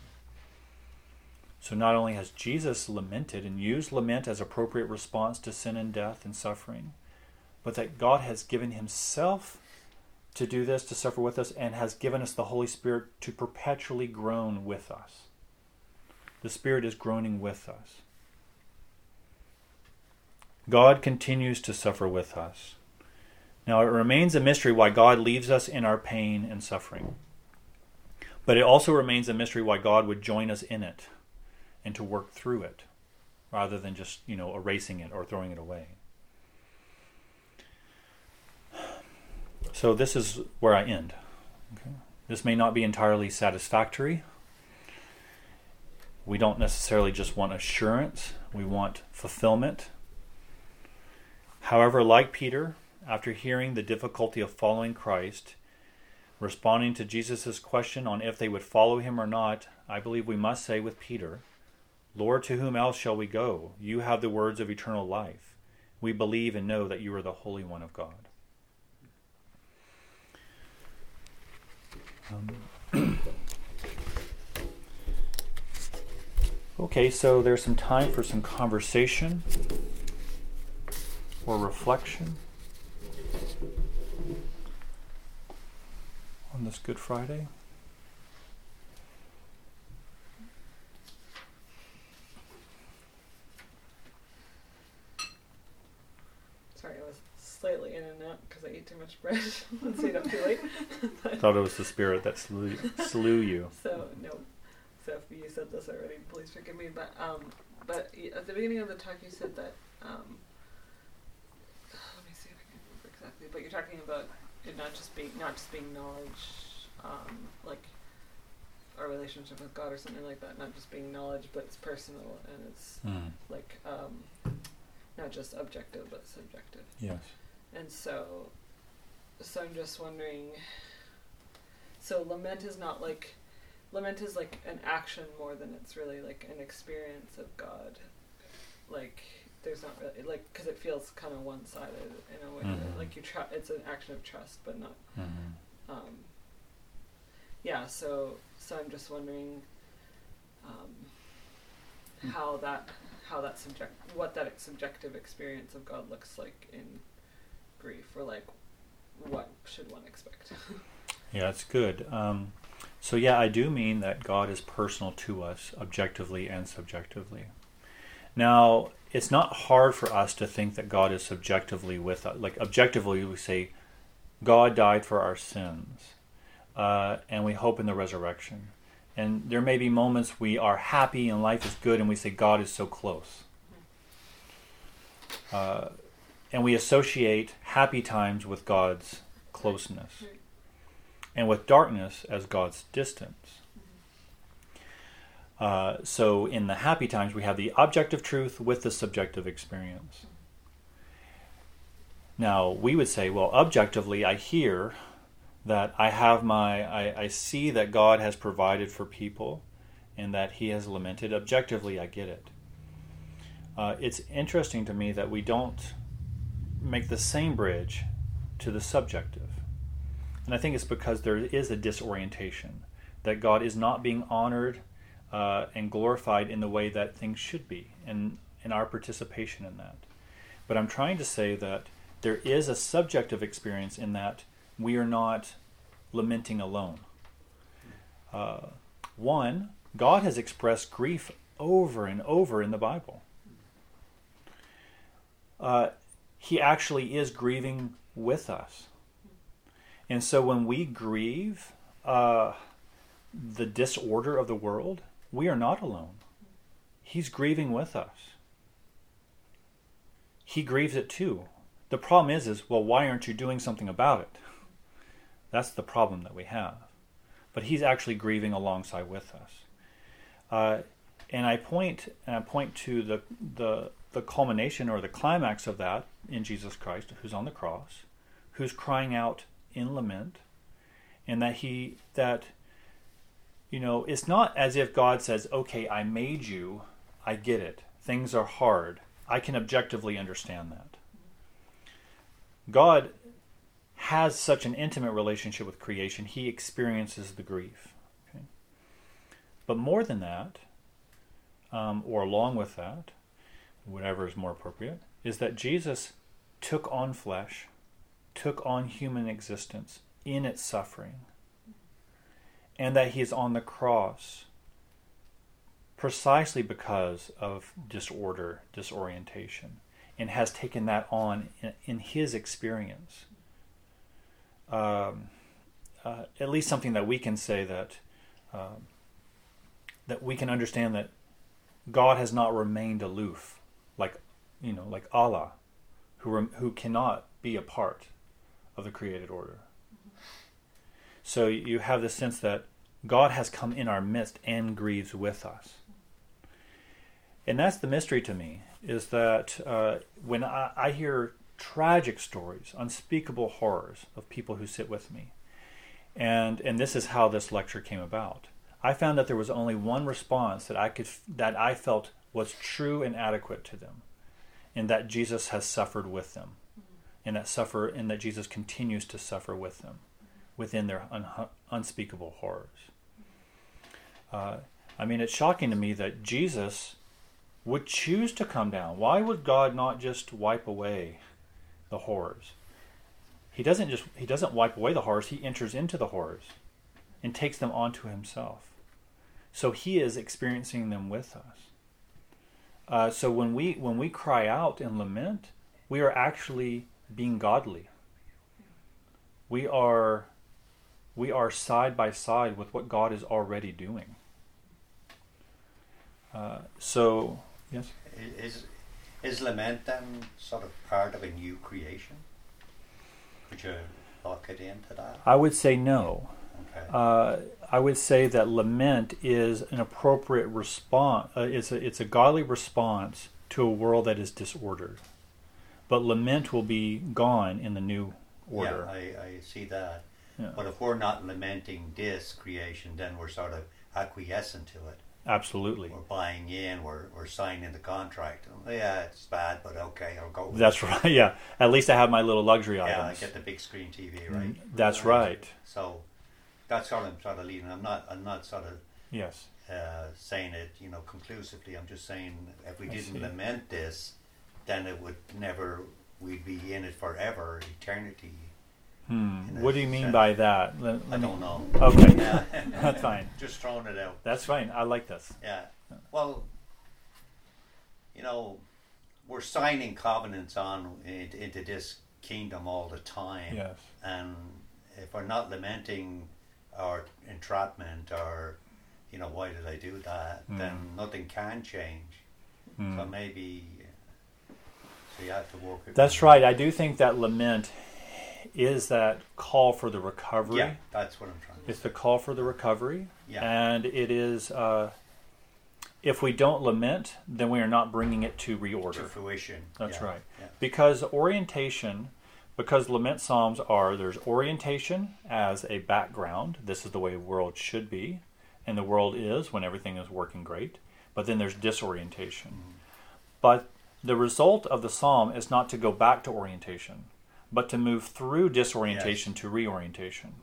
So not only has Jesus lamented and used lament as appropriate response to sin and death and suffering, but that God has given Himself to do this, to suffer with us, and has given us the Holy Spirit to perpetually groan with us. The Spirit is groaning with us. God continues to suffer with us. Now, it remains a mystery why God leaves us in our pain and suffering. But it also remains a mystery why God would join us in it and to work through it rather than just, you know, erasing it or throwing it away. So this is where I end. Okay. This may not be entirely satisfactory. We don't necessarily just want assurance, we want fulfillment. However, like Peter, after hearing the difficulty of following Christ, responding to Jesus' question on if they would follow him or not, I believe we must say with Peter, Lord, to whom else shall we go? You have the words of eternal life. We believe and know that you are the Holy One of God. Um, [clears throat] okay, so there's some time for some conversation or reflection on this Good Friday. slightly in and out because I ate too much bread [laughs] and stayed up too late. [laughs] Thought it was the spirit that slew, [laughs] slew you. So no. So if you said this already, please forgive me. But um, but at the beginning of the talk, you said that um, [sighs] let me see if I can remember exactly. But you're talking about it not just being not just being knowledge, um, like our relationship with God or something like that. Not just being knowledge, but it's personal and it's mm. like um, not just objective but subjective. Yes. And so, so I'm just wondering. So lament is not like, lament is like an action more than it's really like an experience of God. Like there's not really like because it feels kind of one sided in a way. Mhm. That, like you try, it's an action of trust, but not. Mhm. Um, yeah. So so I'm just wondering um, how that how that subject what that subjective experience of God looks like in grief, or like what should one expect? [laughs] Yeah, it's good. Um, so yeah, I do mean that God is personal to us, objectively and subjectively. Now, it's not hard for us to think that God is subjectively with us. Like objectively, we say, God died for our sins, uh, and we hope in the resurrection. And there may be moments we are happy and life is good, and we say God is so close. Uh, and we associate happy times with God's closeness and with darkness as God's distance. Uh, so in the happy times, we have the objective truth with the subjective experience. Now, we would say, well, objectively, I hear that I have my, I, I see that God has provided for people and that He has lamented. Objectively, I get it. Uh, it's interesting to me that we don't make the same bridge to the subjective. And I think it's because there is a disorientation, that God is not being honored uh, and glorified in the way that things should be, and in our participation in that. But I'm trying to say that there is a subjective experience in that we are not lamenting alone. Uh, one, God has expressed grief over and over in the Bible. Uh, he actually is grieving with us. And so when we grieve uh, the disorder of the world, we are not alone. He's grieving with us. He grieves it too. The problem is, is well, why aren't you doing something about it? [laughs] That's the problem that we have. But he's actually grieving alongside with us. Uh, and I point and I point to the the the culmination or the climax of that in Jesus Christ, who's on the cross, who's crying out in lament, and that he that you know it's not as if God says, "Okay, I made you, I get it. Things are hard. I can objectively understand that." God has such an intimate relationship with creation; he experiences the grief. Okay? But more than that, um, or along with that, whatever is more appropriate, is that Jesus took on flesh, took on human existence in its suffering, and that he is on the cross precisely because of disorder, disorientation, and has taken that on in, in his experience. Um, uh, at least something that we can say that um, that we can understand that God has not remained aloof, like you know, like Allah, who rem- who cannot be a part of the created order. So you have the sense that God has come in our midst and grieves with us, and that's the mystery to me. Is that uh, when I, I hear tragic stories, unspeakable horrors of people who sit with me, and and this is how this lecture came about. I found that there was only one response that I could that I felt was true and adequate to them, and that Jesus has suffered with them, and that suffer and that Jesus continues to suffer with them, within their un, unspeakable horrors. Uh, I mean, it's shocking to me that Jesus would choose to come down. Why would God not just wipe away the horrors? He doesn't just he doesn't wipe away the horrors. He enters into the horrors and takes them onto himself. So he is experiencing them with us. Uh, so when we when we cry out and lament, we are actually being godly. We are we are side by side with what God is already doing. Uh, so yes, Is, is lament then sort of part of a new creation? Would you lock it into that? I would say no. Okay. Uh, I would say that lament is an appropriate response. Uh, it's a it's a godly response to a world that is disordered. But lament will be gone in the new order. Yeah, I, I see that. Yeah. But if we're not lamenting this creation, then we're sort of acquiescent to it. Absolutely. We're buying in. We're we're signing the contract. Yeah, it's bad, but okay, I'll go. With That's it. right. [laughs] Yeah. At least I have my little luxury item. Yeah, I get the big screen TV, Mm, right? That's right. So that's what I'm sort of leading. I'm not. I'm not sort of Yes. uh, saying it, you know, conclusively. I'm just saying if we I didn't see. lament this, then it would never. We'd be in it forever, eternity. Hmm. What do you mean sense. by that? Let- I let me- don't know. Okay. [laughs] Yeah. [laughs] That's fine. Just throwing it out. That's fine. I like this. Yeah. Well, you know, we're signing covenants on into, into this kingdom all the time. Yes. And if we're not lamenting our entrapment or, you know, why did I do that, then Mm. nothing can change. Hmm. So maybe, so you have to work it. That's right. I do think that lament is that call for the recovery. Yeah, that's what I'm trying to It's the call for the recovery. Yeah. And it is, uh, if we don't lament, then we are not bringing it to reorder. To fruition. That's Yeah, right. Yeah. Because orientation, because lament psalms are, there's orientation as a background. This is the way the world should be, and the world is when everything is working great. But then there's disorientation. But the result of the psalm is not to go back to orientation, but to move through disorientation to reorientation.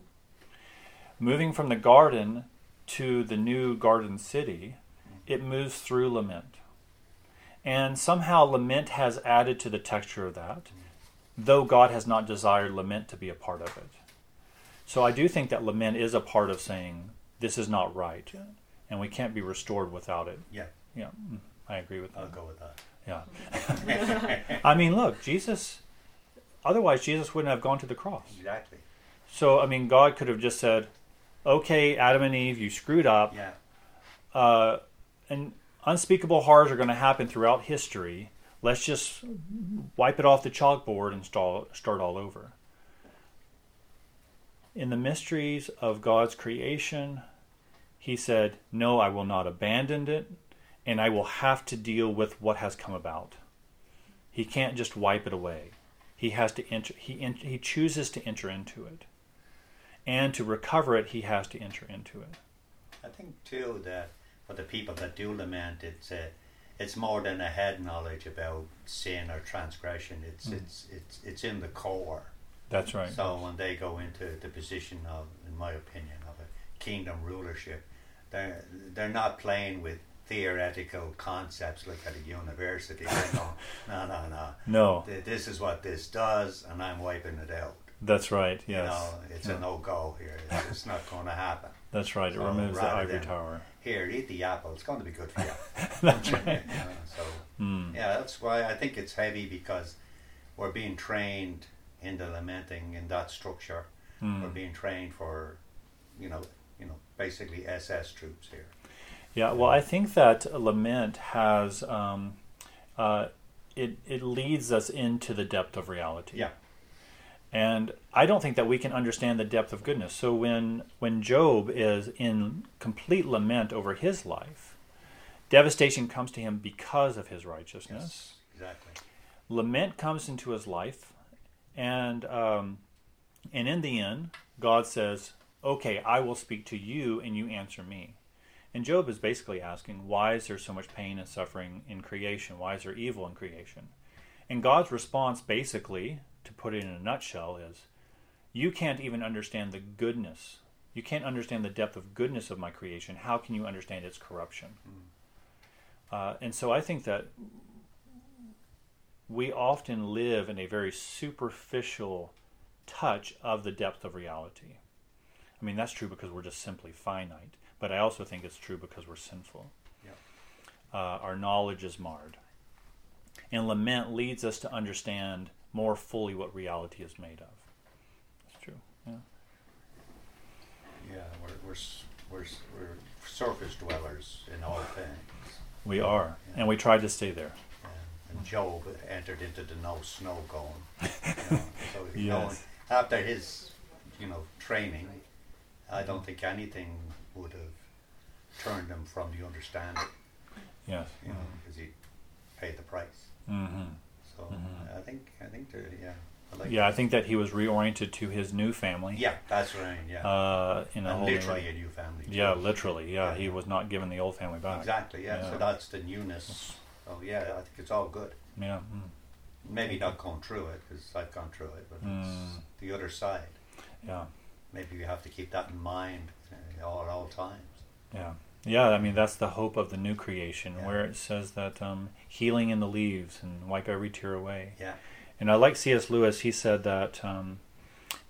Moving from the garden to the new garden city, it moves through lament. And somehow lament has added to the texture of that, though God has not desired lament to be a part of it. So I do think that lament is a part of saying, this is not right, and we can't be restored without it. Yeah, Yeah, mm, I agree with that. I'll go with that. Yeah. [laughs] I mean, look, Jesus, otherwise, Jesus wouldn't have gone to the cross. Exactly. So, I mean, God could have just said, okay, Adam and Eve, you screwed up. Yeah. Uh, and unspeakable horrors are going to happen throughout history. Let's just wipe it off the chalkboard and start, start all over. In the mysteries of God's creation, he said, No, I will not abandon it, and I will have to deal with what has come about. He can't just wipe it away. He has to enter, he, en- he chooses to enter into it. And to recover it, he has to enter into it. I think too that for the people that do lament, it's uh, it's more than a head knowledge about sin or transgression. It's Mm. it's it's it's in the core. That's right. So when they go into the position of, in my opinion, of a kingdom rulership, they're they're not playing with theoretical concepts like at a university. They're [laughs] no, no, no. No, This is what this does, and I'm wiping it out. that's right. Yes, You know, it's Yeah. a no go here. It's, it's not going to happen. That's right. It So removes the ivory tower. Here, eat the apple. It's going to be good for you. [laughs] that's right. You know, so Mm. yeah, that's why I think it's heavy because we're being trained in the lamenting in that structure. Mm. We're being trained for, you know, you know, basically SS troops here. Yeah, well, I think that lament has um, uh, it it leads us into the depth of reality. Yeah. And I don't think that we can understand the depth of goodness. So when when Job is in complete lament over his life, devastation comes to him because of his righteousness. exactly. lament comes into his life, and um, and in the end, God says, "Okay, I will speak to you, and you answer me." And Job is basically asking, "Why is there so much pain and suffering in creation? Why is there evil in creation?" And God's response, basically, to put it in a nutshell, is, "You can't even understand the goodness. You can't understand the depth of goodness of my creation. How can you understand its corruption?" Uh, and so I think that we often live in a very superficial touch of the depth of reality. I mean, that's true because we're just simply finite, but I also think it's true because we're sinful. Yeah. Uh, our knowledge is marred. And lament leads us to understand more fully what reality is made of. That's true. Yeah. Yeah, we're we're we're we're surface dwellers in all things. We are. And we try to stay there. And, and Job entered into the no snow going. [laughs] You know, so you know, Yes. after his, you know, training, I don't think anything would have turned him from the understanding. Yes. You know, because he paid the price. Mm-hmm. So Mhm. I think I think there, yeah, I like yeah, I that. think that he was reoriented to his new family. Yeah, that's right. Yeah, Uh, in a literally way. a new family. too. Yeah, literally. Yeah, Yeah. he was not given the old family back. Exactly. Yeah. Yeah. So that's the newness. Oh yeah, I think it's all good. Yeah. mm. Maybe not going through it because I've gone through it, but Mm. it's the other side. Yeah. Maybe you have to keep that in mind all at all times. Yeah. Yeah, I mean that's the hope of the new creation, Yeah. where it says that um, healing in the leaves and wipe every tear away. Yeah. And I like C.S. Lewis. He said that um,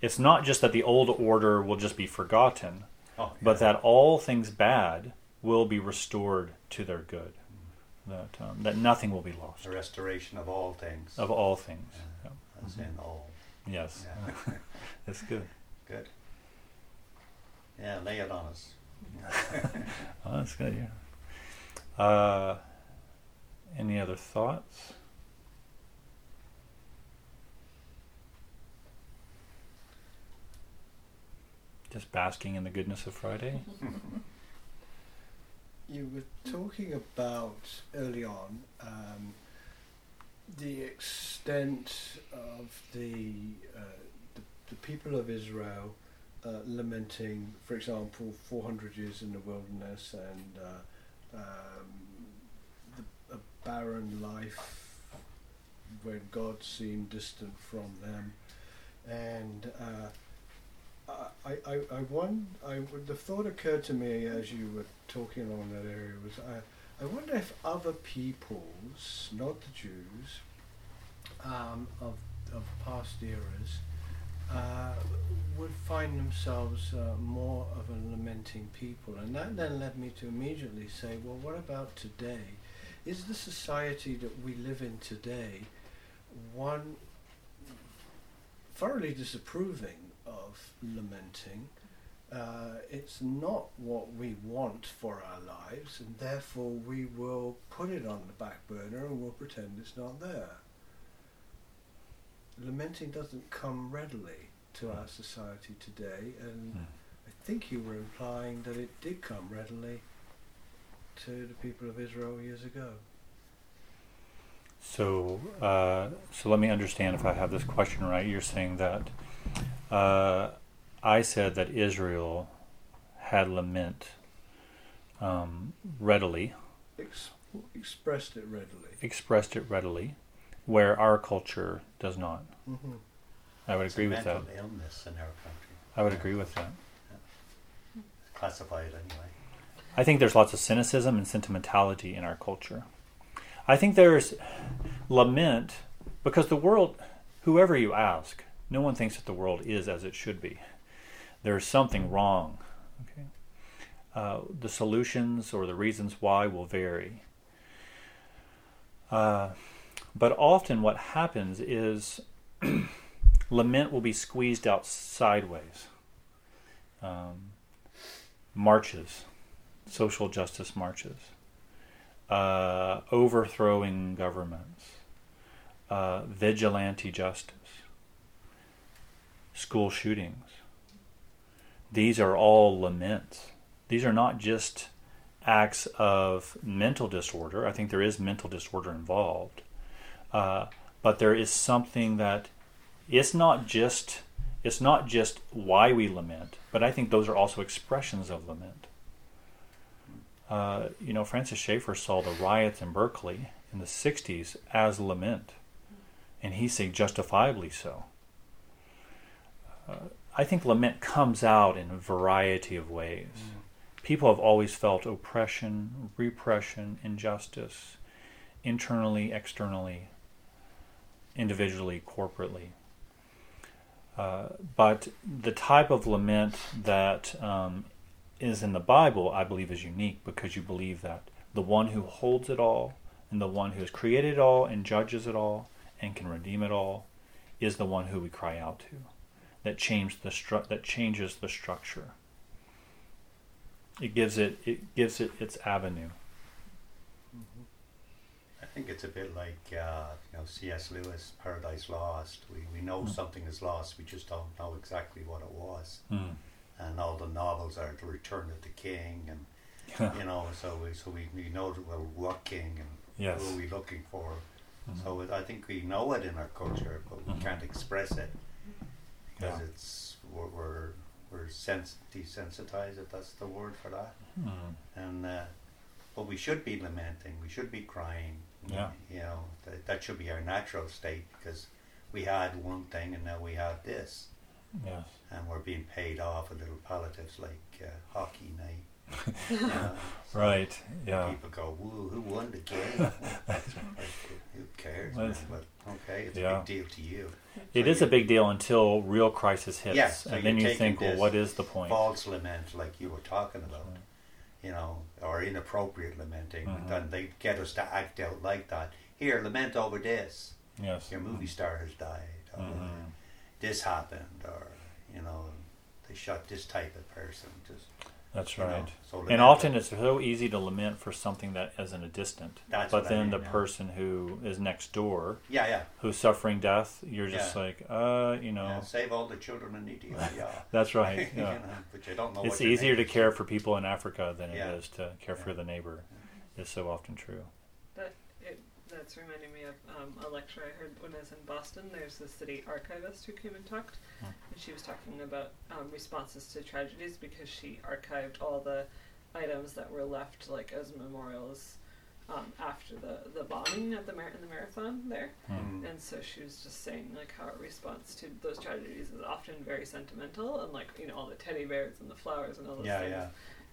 it's not just that the old order will just be forgotten, Oh, but that all things bad will be restored to their good. That um, that nothing will be lost the restoration of all things. of all things. Yeah. Yeah. As in all. Yes, Yeah. [laughs] that's good. good. Yeah, lay it on us. [laughs] Oh, that's good. Yeah. Uh, any other thoughts? Just basking in the goodness of Friday. [laughs] You were talking about early on um, the extent of the, uh, the the people of Israel uh, lamenting, for example, 400 years in the wilderness and uh, um, the, a barren life when God seemed distant from them, and uh, I, I, I, one, I, the thought occurred to me as you were talking along that area was I, I wonder if other peoples, not the Jews, um, of, of past eras, uh, would find themselves uh, more of a lamenting people. And that then led me to immediately say, well, what about today? Is the society that we live in today one thoroughly disapproving of lamenting? Uh, it's not what we want for our lives, and therefore we will put it on the back burner and we'll pretend it's not there. Lamenting doesn't come readily to our society today, and Hmm. I think you were implying that it did come readily to the people of Israel years ago. So, uh, so let me understand if I have this question right. You're saying that uh, I said that Israel had lament um, readily, Ex- expressed it readily. expressed it readily, where our culture does not. Mm-hmm. I would It's agree with that. illness in our country. I would agree with that. Classify it anyway. I think there's lots of cynicism and sentimentality in our culture. I think there's lament because the world, whoever you ask, no one thinks that the world is as it should be. There's something wrong. Okay, uh, the solutions or the reasons why will vary. Uh, but often, what happens is [clears throat] lament will be squeezed out sideways. Um, marches, social justice marches, uh, overthrowing governments, uh, vigilante justice, school shootings. These are all laments. These are not just acts of mental disorder. I think there is mental disorder involved. Uh, but there is something that it's not just it's not just why we lament, but I think those are also expressions of lament. Uh, you know, Francis Schaeffer saw the riots in Berkeley in the 60s as lament, and he said justifiably so. Uh, I think lament comes out in a variety of ways. People have always felt oppression, repression, injustice, internally, externally, individually, corporately. Uh, but the type of lament that um, is in the Bible, I believe, is unique because you believe that the one who holds it all and the one who has created it all and judges it all and can redeem it all is the one who we cry out to. That change the stru- that changes the structure. It gives it it gives it its avenue. I think it's a bit like uh, you know C.S. Lewis, Paradise Lost. We we know Mm. something is lost, we just don't know exactly what it was. Mm. And all the novels are the Return of the King, and [laughs] you know, so we so we, we know that, well what king and Yes. who are we looking for? Mhm. So it, I think we know it in our culture, but we Mhm. can't express it because Yeah. it's we're we're, we're sens- desensitized. If that's the word for that. Mm. And uh, but we should be lamenting. We should be crying. Yeah. You know that that should be our natural state because we had one thing and now we have this, Yes. and we're being paid off with little palliatives like uh, hockey night. you know. So Right. Yeah. People go, "Woo, who won the game?" [laughs] Like, who cares? Well? But okay, it's a big deal to you. It So is a big deal until real crisis hits, Yeah, so and then you think, well, what is the point? False lament, like you were talking about, right. You know, or inappropriate lamenting, Mhm. and then they get us to act out like that. Here, lament over this. Yes. Your movie star has died, or Mhm. this happened, or you know, they shot this type of person. Just That's right. so And often it's so easy to lament for something that isn't a distant. That's but what I then mean, the yeah. person who is next door, yeah, yeah, who's suffering death, you're just Yeah. like, uh, you know, yeah, save all the children in Ethiopia. [laughs] that's right. [laughs] You Yeah. know, but you don't know. it's easier to care for people in Africa than it is to care for the neighbor. Is so often true. That's reminding me of um, a lecture I heard when I was in Boston. There's this city archivist who came and talked, Hmm. and she was talking about um, responses to tragedies because she archived all the items that were left like as memorials um, after the, the bombing at the mar- in the marathon there. Mm. And so she was just saying like how a response to those tragedies is often very sentimental and like you know all the teddy bears and the flowers and all those Yeah, things yeah.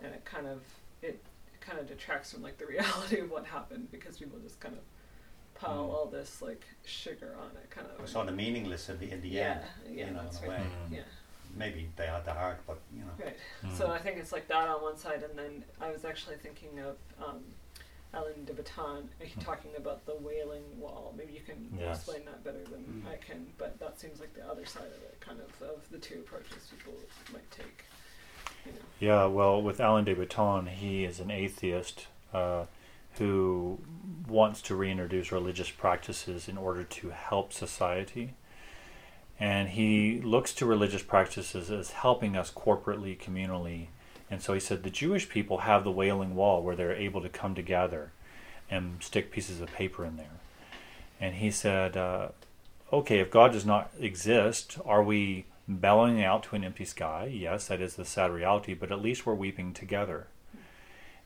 and it kind of it kind of detracts from like the [laughs] reality of what happened because people just kind of pile Mm. all this like sugar on it kind of sort of meaningless in the, in the yeah end. yeah you know, that's in a right way. Mm. yeah Maybe they had the heart, but you know. right Mm. so I think it's like that on one side and then I was actually thinking of um, Alain de Botton Mm. talking about the Wailing Wall maybe you can Yes. explain that better than Mm. I can but that seems like the other side of it kind of of the two approaches people might take you know Yeah, well, with Alain de Botton, he is an atheist uh, who wants to reintroduce religious practices in order to help society. And he looks to religious practices as helping us corporately, communally. And so he said the Jewish people have the Wailing Wall where they're able to come together and stick pieces of paper in there. And he said, uh, okay, if God does not exist, are we bellowing out to an empty sky? Yes, that is the sad reality, but at least we're weeping together.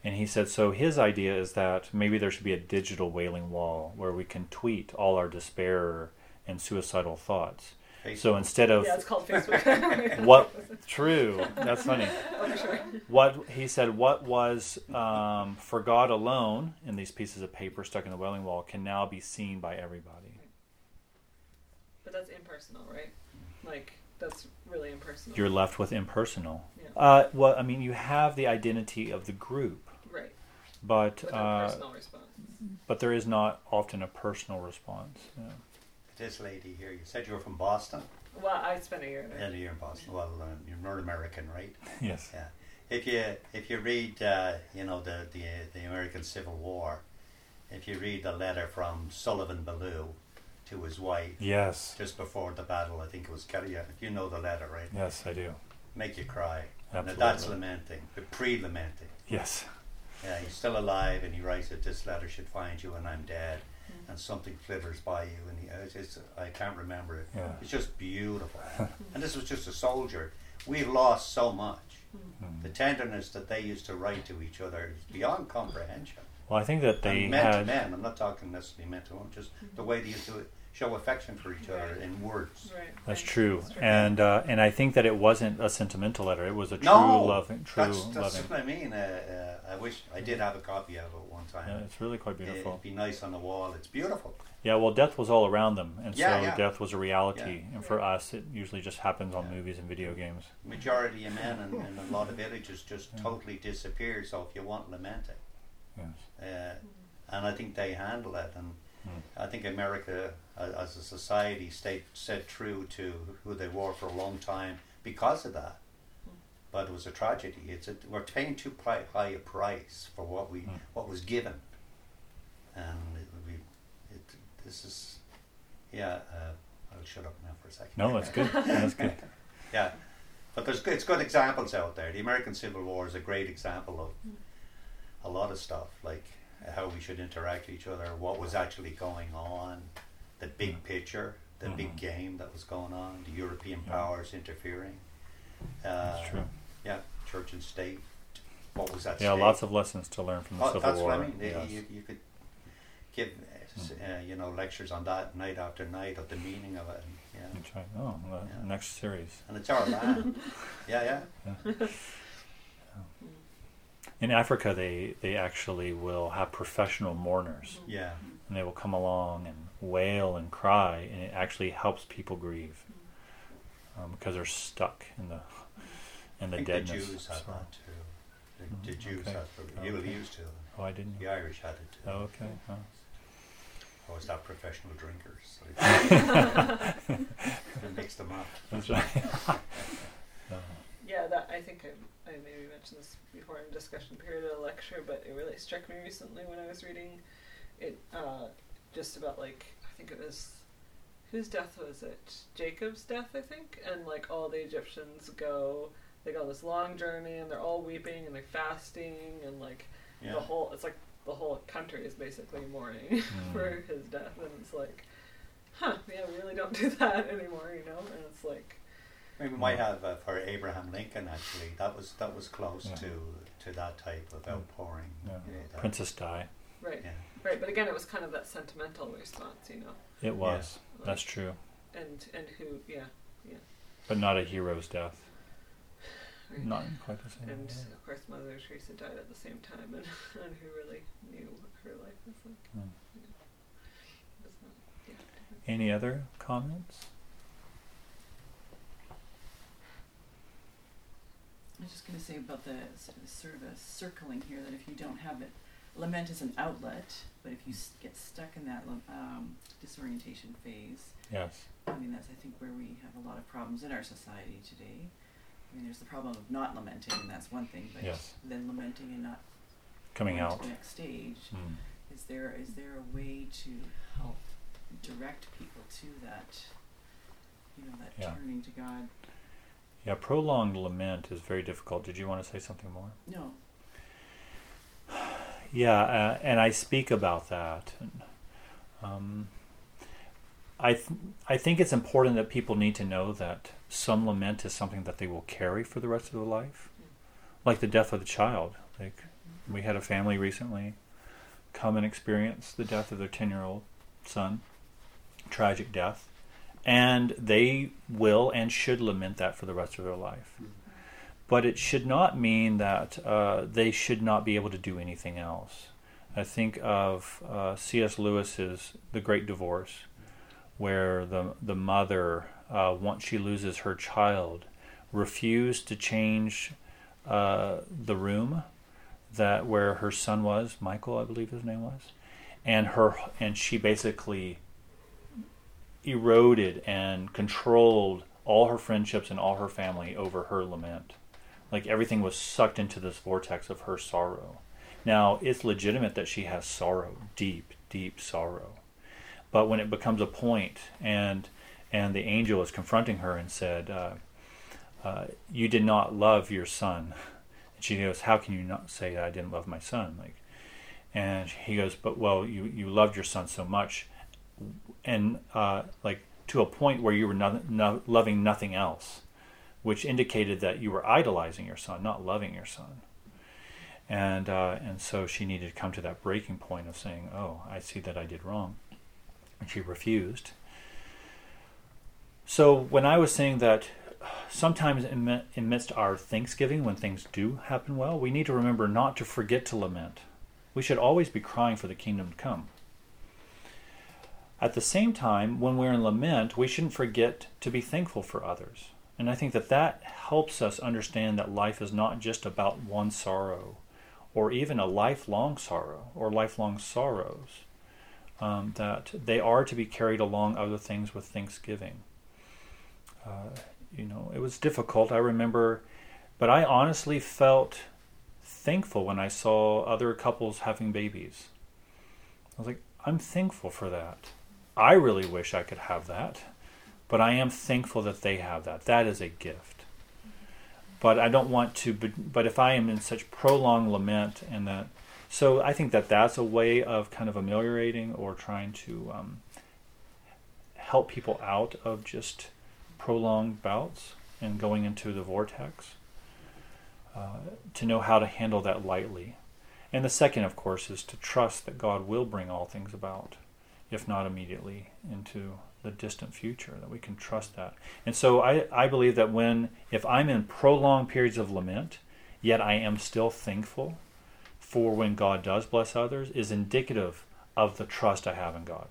And he said, so his idea is that maybe there should be a digital wailing wall where we can tweet all our despair and suicidal thoughts. So instead of yeah it's called Facebook [laughs] what true, that's funny. [laughs] oh, sure. What he said, what was um, for God alone in these pieces of paper stuck in the wailing wall can now be seen by everybody. but that's impersonal right like that's really impersonal You're left with impersonal. yeah Uh, well, I mean, you have the identity of the group, right but but no uh, but there is not often a personal response. Yeah. This lady here, you said you were from Boston. Well, I spent a year there. Yeah, you're in Boston. Well, uh, you're North American, right? [laughs] Yes. Yeah. If you if you read, uh, you know, the, the the American Civil War, if you read the letter from Sullivan Ballou to his wife Yes. just before the battle, I think it was Kelly. You know the letter, right? Yes, I do. Make you cry. Now Absolutely. that's lamenting, but pre-lamenting. Yes. Yeah, he's still alive, and he writes that this letter should find you when I'm dead, hmm. and something flitters by you, and he, uh, it's, it's, I can't remember it. Yeah. It's just beautiful. [laughs] and this was just a soldier. We've lost so much. Mm. The tenderness that they used to write to each other is beyond comprehension. Well, I think that they and men to had. men. I'm not talking necessarily men to women. Just hmm. the way they used to show affection for each other Right. in words. Right. That's true, That's and uh, and I think that it wasn't a sentimental letter. It was a true No, loving, true That's, that's loving. what I mean. Uh, uh, I wish I did have a copy of it one time. Yeah, it's really quite beautiful. It'd be nice on the wall. It's beautiful. Yeah, well, death was all around them, and Yeah, so yeah. death was a reality. Yeah. And for us, it usually just happens on Yeah. movies and video games. Majority of men in, in a lot of [laughs] villages just Yeah. totally disappear. So if you want lamenting, Yes. uh, and I think they handle it. And. I think America, uh, as a society, stayed stayed true to who they were for a long time because of that. But it was a tragedy. It's a, we're paying too pri- high a price for what we Mm. what was given, and it, we, it, this is, yeah. Uh, I'll shut up now for a second. No, that's good. [laughs] That's good. Yeah, but there's good, it's good examples out there. The American Civil War is a great example of a lot of stuff. Like how we should interact with each other, what was actually going on, the big picture, the big Mhm. game that was going on, the European Yeah. powers interfering. Uh, That's true. Yeah, church and state. What was that? Yeah, lots of lessons to learn from the Oh, Civil that's War. what I mean. yes. You, you could give, uh, uh, you know, lectures on that night after night of the meaning of it. Yeah, Oh, the Yeah. next series. and it's our land. [laughs] yeah, yeah. In Africa, they, they actually will have professional mourners, Yeah, and they will come along and wail and cry, and it actually helps people grieve um, because they're stuck in the in I the think deadness. the Jews had So- that too. The, the Mhm, Jews okay. had it. You Okay. used to. Oh, I didn't. The Irish had it too. Oh, okay. Oh. Or was that professional drinkers? [laughs] Like, they mixed them up. That's right. [laughs] Yeah, that I think I, I maybe mentioned this before in discussion period of the lecture, but it really struck me recently when I was reading it. Uh, just about like I think it was whose death was it? Jacob's death, I think, and like all the Egyptians go. They go on this long journey and they're all weeping and they're fasting and like Yeah. the whole it's like the whole country is basically mourning [laughs] for his death and it's like huh yeah we really don't do [laughs] that anymore you know and it's like we might have uh, for Abraham Lincoln actually. That was that was close Yeah. to to that type of outpouring. yeah. Yeah, that- Princess Di. right Yeah. right but again it was kind of that sentimental response you know It was. like, That's true. and and who yeah yeah. But not a hero's death. right. Not quite the same. and way. of course Mother Teresa died at the same time [laughs] and, and who really knew what her life was like Mm. it was not yeah. Any other comments? Was just going to say about the sort of a circling here that if you don't have it, lament is an outlet, but if you s- get stuck in that um, disorientation phase, Yes. I mean, that's I think where we have a lot of problems in our society today. I mean, there's the problem of not lamenting, and that's one thing, but Yes. then lamenting and not Coming out. to the next stage. Mm. Is there is there a way to help direct people to that, you know, that Yeah. turning to God? Yeah, prolonged lament is very difficult. Did you want to say something more? No, [sighs] Yeah, uh, and I speak about that. And, um, I th- I think it's important that people need to know that some lament is something that they will carry for the rest of their life, like the death of a child. Like we had a family recently come and experience the death of their ten year old son, tragic death, and they will and should lament that for the rest of their life but it should not mean that uh, they should not be able to do anything else. I think of uh, C.S. Lewis's *The Great Divorce*, where the the mother, uh, once she loses her child, refused to change uh, the room that where her son was, Michael, I believe his name was, and her and she basically eroded and controlled all her friendships and all her family over her lament like everything was sucked into this vortex of her sorrow. Now, it's legitimate that she has sorrow, deep, deep sorrow. But when it becomes a point and and the angel is confronting her and said, uh, uh, "You did not love your son," and she goes, "How can you not say I didn't love my son?" Like, and he goes, "But well, you you loved your son so much, and uh, like to a point where you were no, no, loving nothing else." which indicated that you were idolizing your son, not loving your son. And uh, and so she needed to come to that breaking point of saying, "Oh, I see that I did wrong," and she refused. So when I was saying that sometimes amidst our Thanksgiving, when things do happen well, we need to remember not to forget to lament. We should always be crying for the kingdom to come. At the same time, when we're in lament, we shouldn't forget to be thankful for others. And I think that that helps us understand that life is not just about one sorrow or even a lifelong sorrow or lifelong sorrows. Um, that they are to be carried along other things with thanksgiving. Uh, you know, it was difficult, I remember, but I honestly felt thankful when I saw other couples having babies. I was like, I'm thankful for that. I really wish I could have that. But I am thankful that they have that. That is a gift. But I don't want to. But if I am in such prolonged lament and that So I think that that's a way of kind of ameliorating or trying to um, help people out of just prolonged bouts and going into the vortex. Uh, to know how to handle that lightly. And the second, of course, is to trust that God will bring all things about, if not immediately, into the distant future, that we can trust that. And so I, I believe that when, if I'm in prolonged periods of lament, yet I am still thankful for when God does bless others, is indicative of the trust I have in God,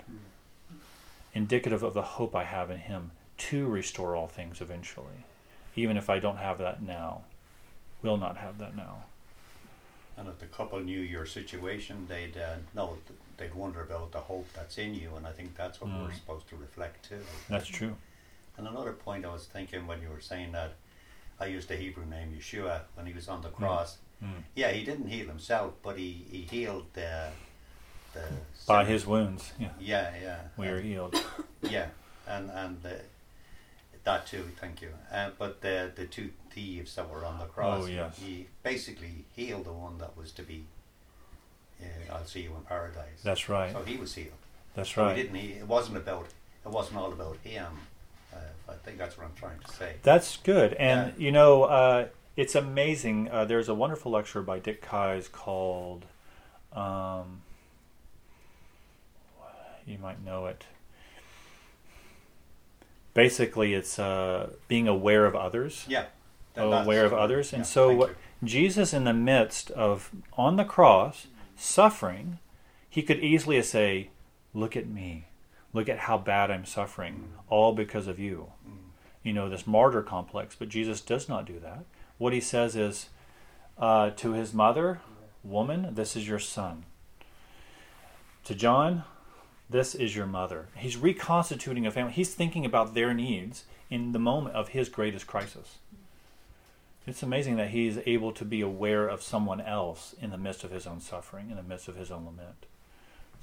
indicative of the hope I have in Him to restore all things eventually, even if I don't have that now will not have that now. And if the couple knew your situation, they'd uh, know, they'd wonder about the hope that's in you, and I think that's what mm. we're supposed to reflect too. That's true. And another point I was thinking when you were saying that, I used the Hebrew name Yeshua when he was on the cross. Mm. Mm. Yeah, he didn't heal himself, but he, he healed the the by his wounds. Yeah, yeah, yeah. We are healed. Yeah, and and the, that too. Thank you. Uh, but the the two thieves that were on the cross. Oh, yes. He basically healed the one that was to be, uh, I'll see you in paradise. That's right. So he was healed. That's right. he didn't. He, it wasn't about. It wasn't all about him. Uh, I think that's what I'm trying to say. That's good. And yeah. you know, uh, it's amazing. Uh, there's a wonderful lecture by Dick Keyes called. Um, you might know it basically it's uh, being aware of others. Yeah aware of others. And yeah, so, what, Jesus, in the midst of on the cross suffering, he could easily say, "Look at me, look at how bad I'm suffering, all because of you." You know this martyr complex, but Jesus does not do that. What he says is uh, to his mother, "Woman, this is your son." To John, this is your mother. He's reconstituting a family. He's thinking about their needs in the moment of his greatest crisis. It's amazing that he's able to be aware of someone else in the midst of his own suffering, in the midst of his own lament.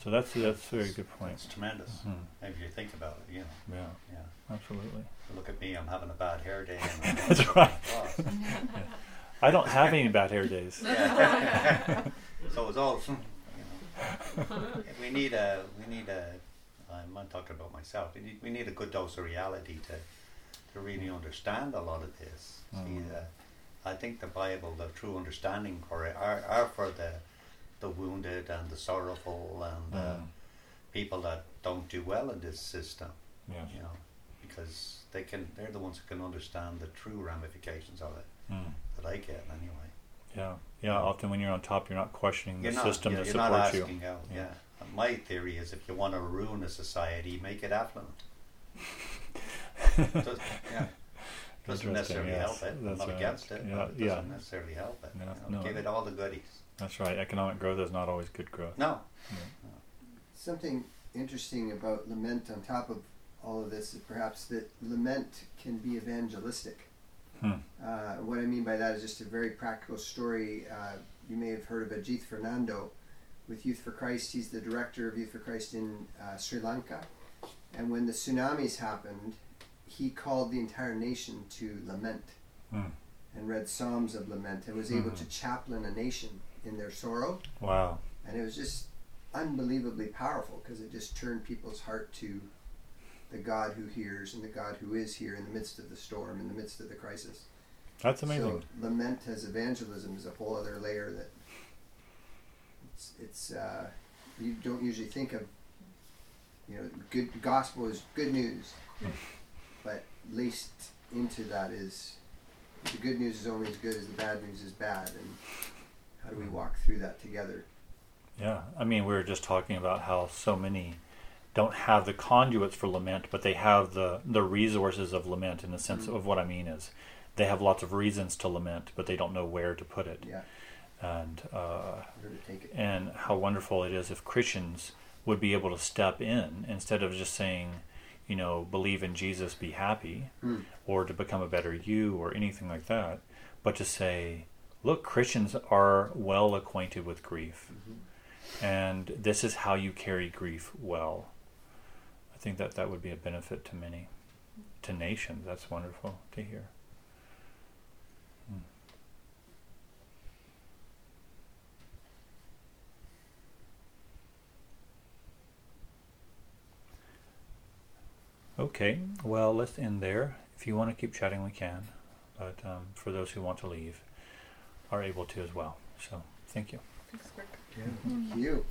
So that's that's a very good point. It's tremendous. Mm-hmm. If you think about it, you know. Yeah. Yeah. Absolutely. Look at me. I'm having a bad hair day. [laughs] that's right. yeah. [laughs] I don't have any bad hair days. Yeah. [laughs] so it's all. You know, we need a. We need a. I'm not talking about myself. We need, we need a good dose of reality to to really understand a lot of this. Mm. See, uh, I think the Bible, the true understanding for it, are, are for the the wounded and the sorrowful and mm. uh, people that don't do well in this system. Yes. You know, because they can, they're the ones who can understand the true ramifications of it. Mm. That I get anyway. Yeah, yeah. Often when you're on top, you're not questioning you're the not, system yeah, that supports not asking you. Out, yeah. yeah. My theory is, if you want to ruin a society, make it affluent. [laughs] Just, yeah doesn't necessarily yes. help it. That's I'm not right. against it. Yeah, it doesn't yeah. necessarily help it. No, you know, no. Give it all the goodies. That's right. Economic growth is not always good growth. No. no. Something interesting about lament on top of all of this is perhaps that lament can be evangelistic. Hmm. Uh, what I mean by that is just a very practical story. Uh, you may have heard of Ajith Fernando with Youth for Christ. He's the director of Youth for Christ in uh, Sri Lanka. And when the tsunamis happened, he called the entire nation to lament mm. and read psalms of lament and was able mm. to chaplain a nation in their sorrow. Wow. And it was just unbelievably powerful because it just turned people's heart to the God who hears and the God who is here in the midst of the storm, in the midst of the crisis. That's amazing. So lament as evangelism is a whole other layer that it's, it's uh, you don't usually think of. You know, good gospel is good news. Laced into that is the good news is only as good as the bad news is bad, and how do we walk through that together? Yeah, I mean, we were just talking about how so many don't have the conduits for lament, but they have the the resources of lament. In the sense mm-hmm. of what I mean is, they have lots of reasons to lament, but they don't know where to put it. Yeah. And uh, and how wonderful it is if Christians would be able to step in instead of just saying, you know, believe in Jesus, be happy, mm. or to become a better you, or anything like that, but to say, look, Christians are well acquainted with grief, mm-hmm. and this is how you carry grief well. I think that that would be a benefit to many, to nations. That's wonderful to hear. Okay, well, let's end there. If you want to keep chatting, we can. But um, for those who want to leave, are able to as well. So thank you. Thanks, Rick. Yeah. Thank you.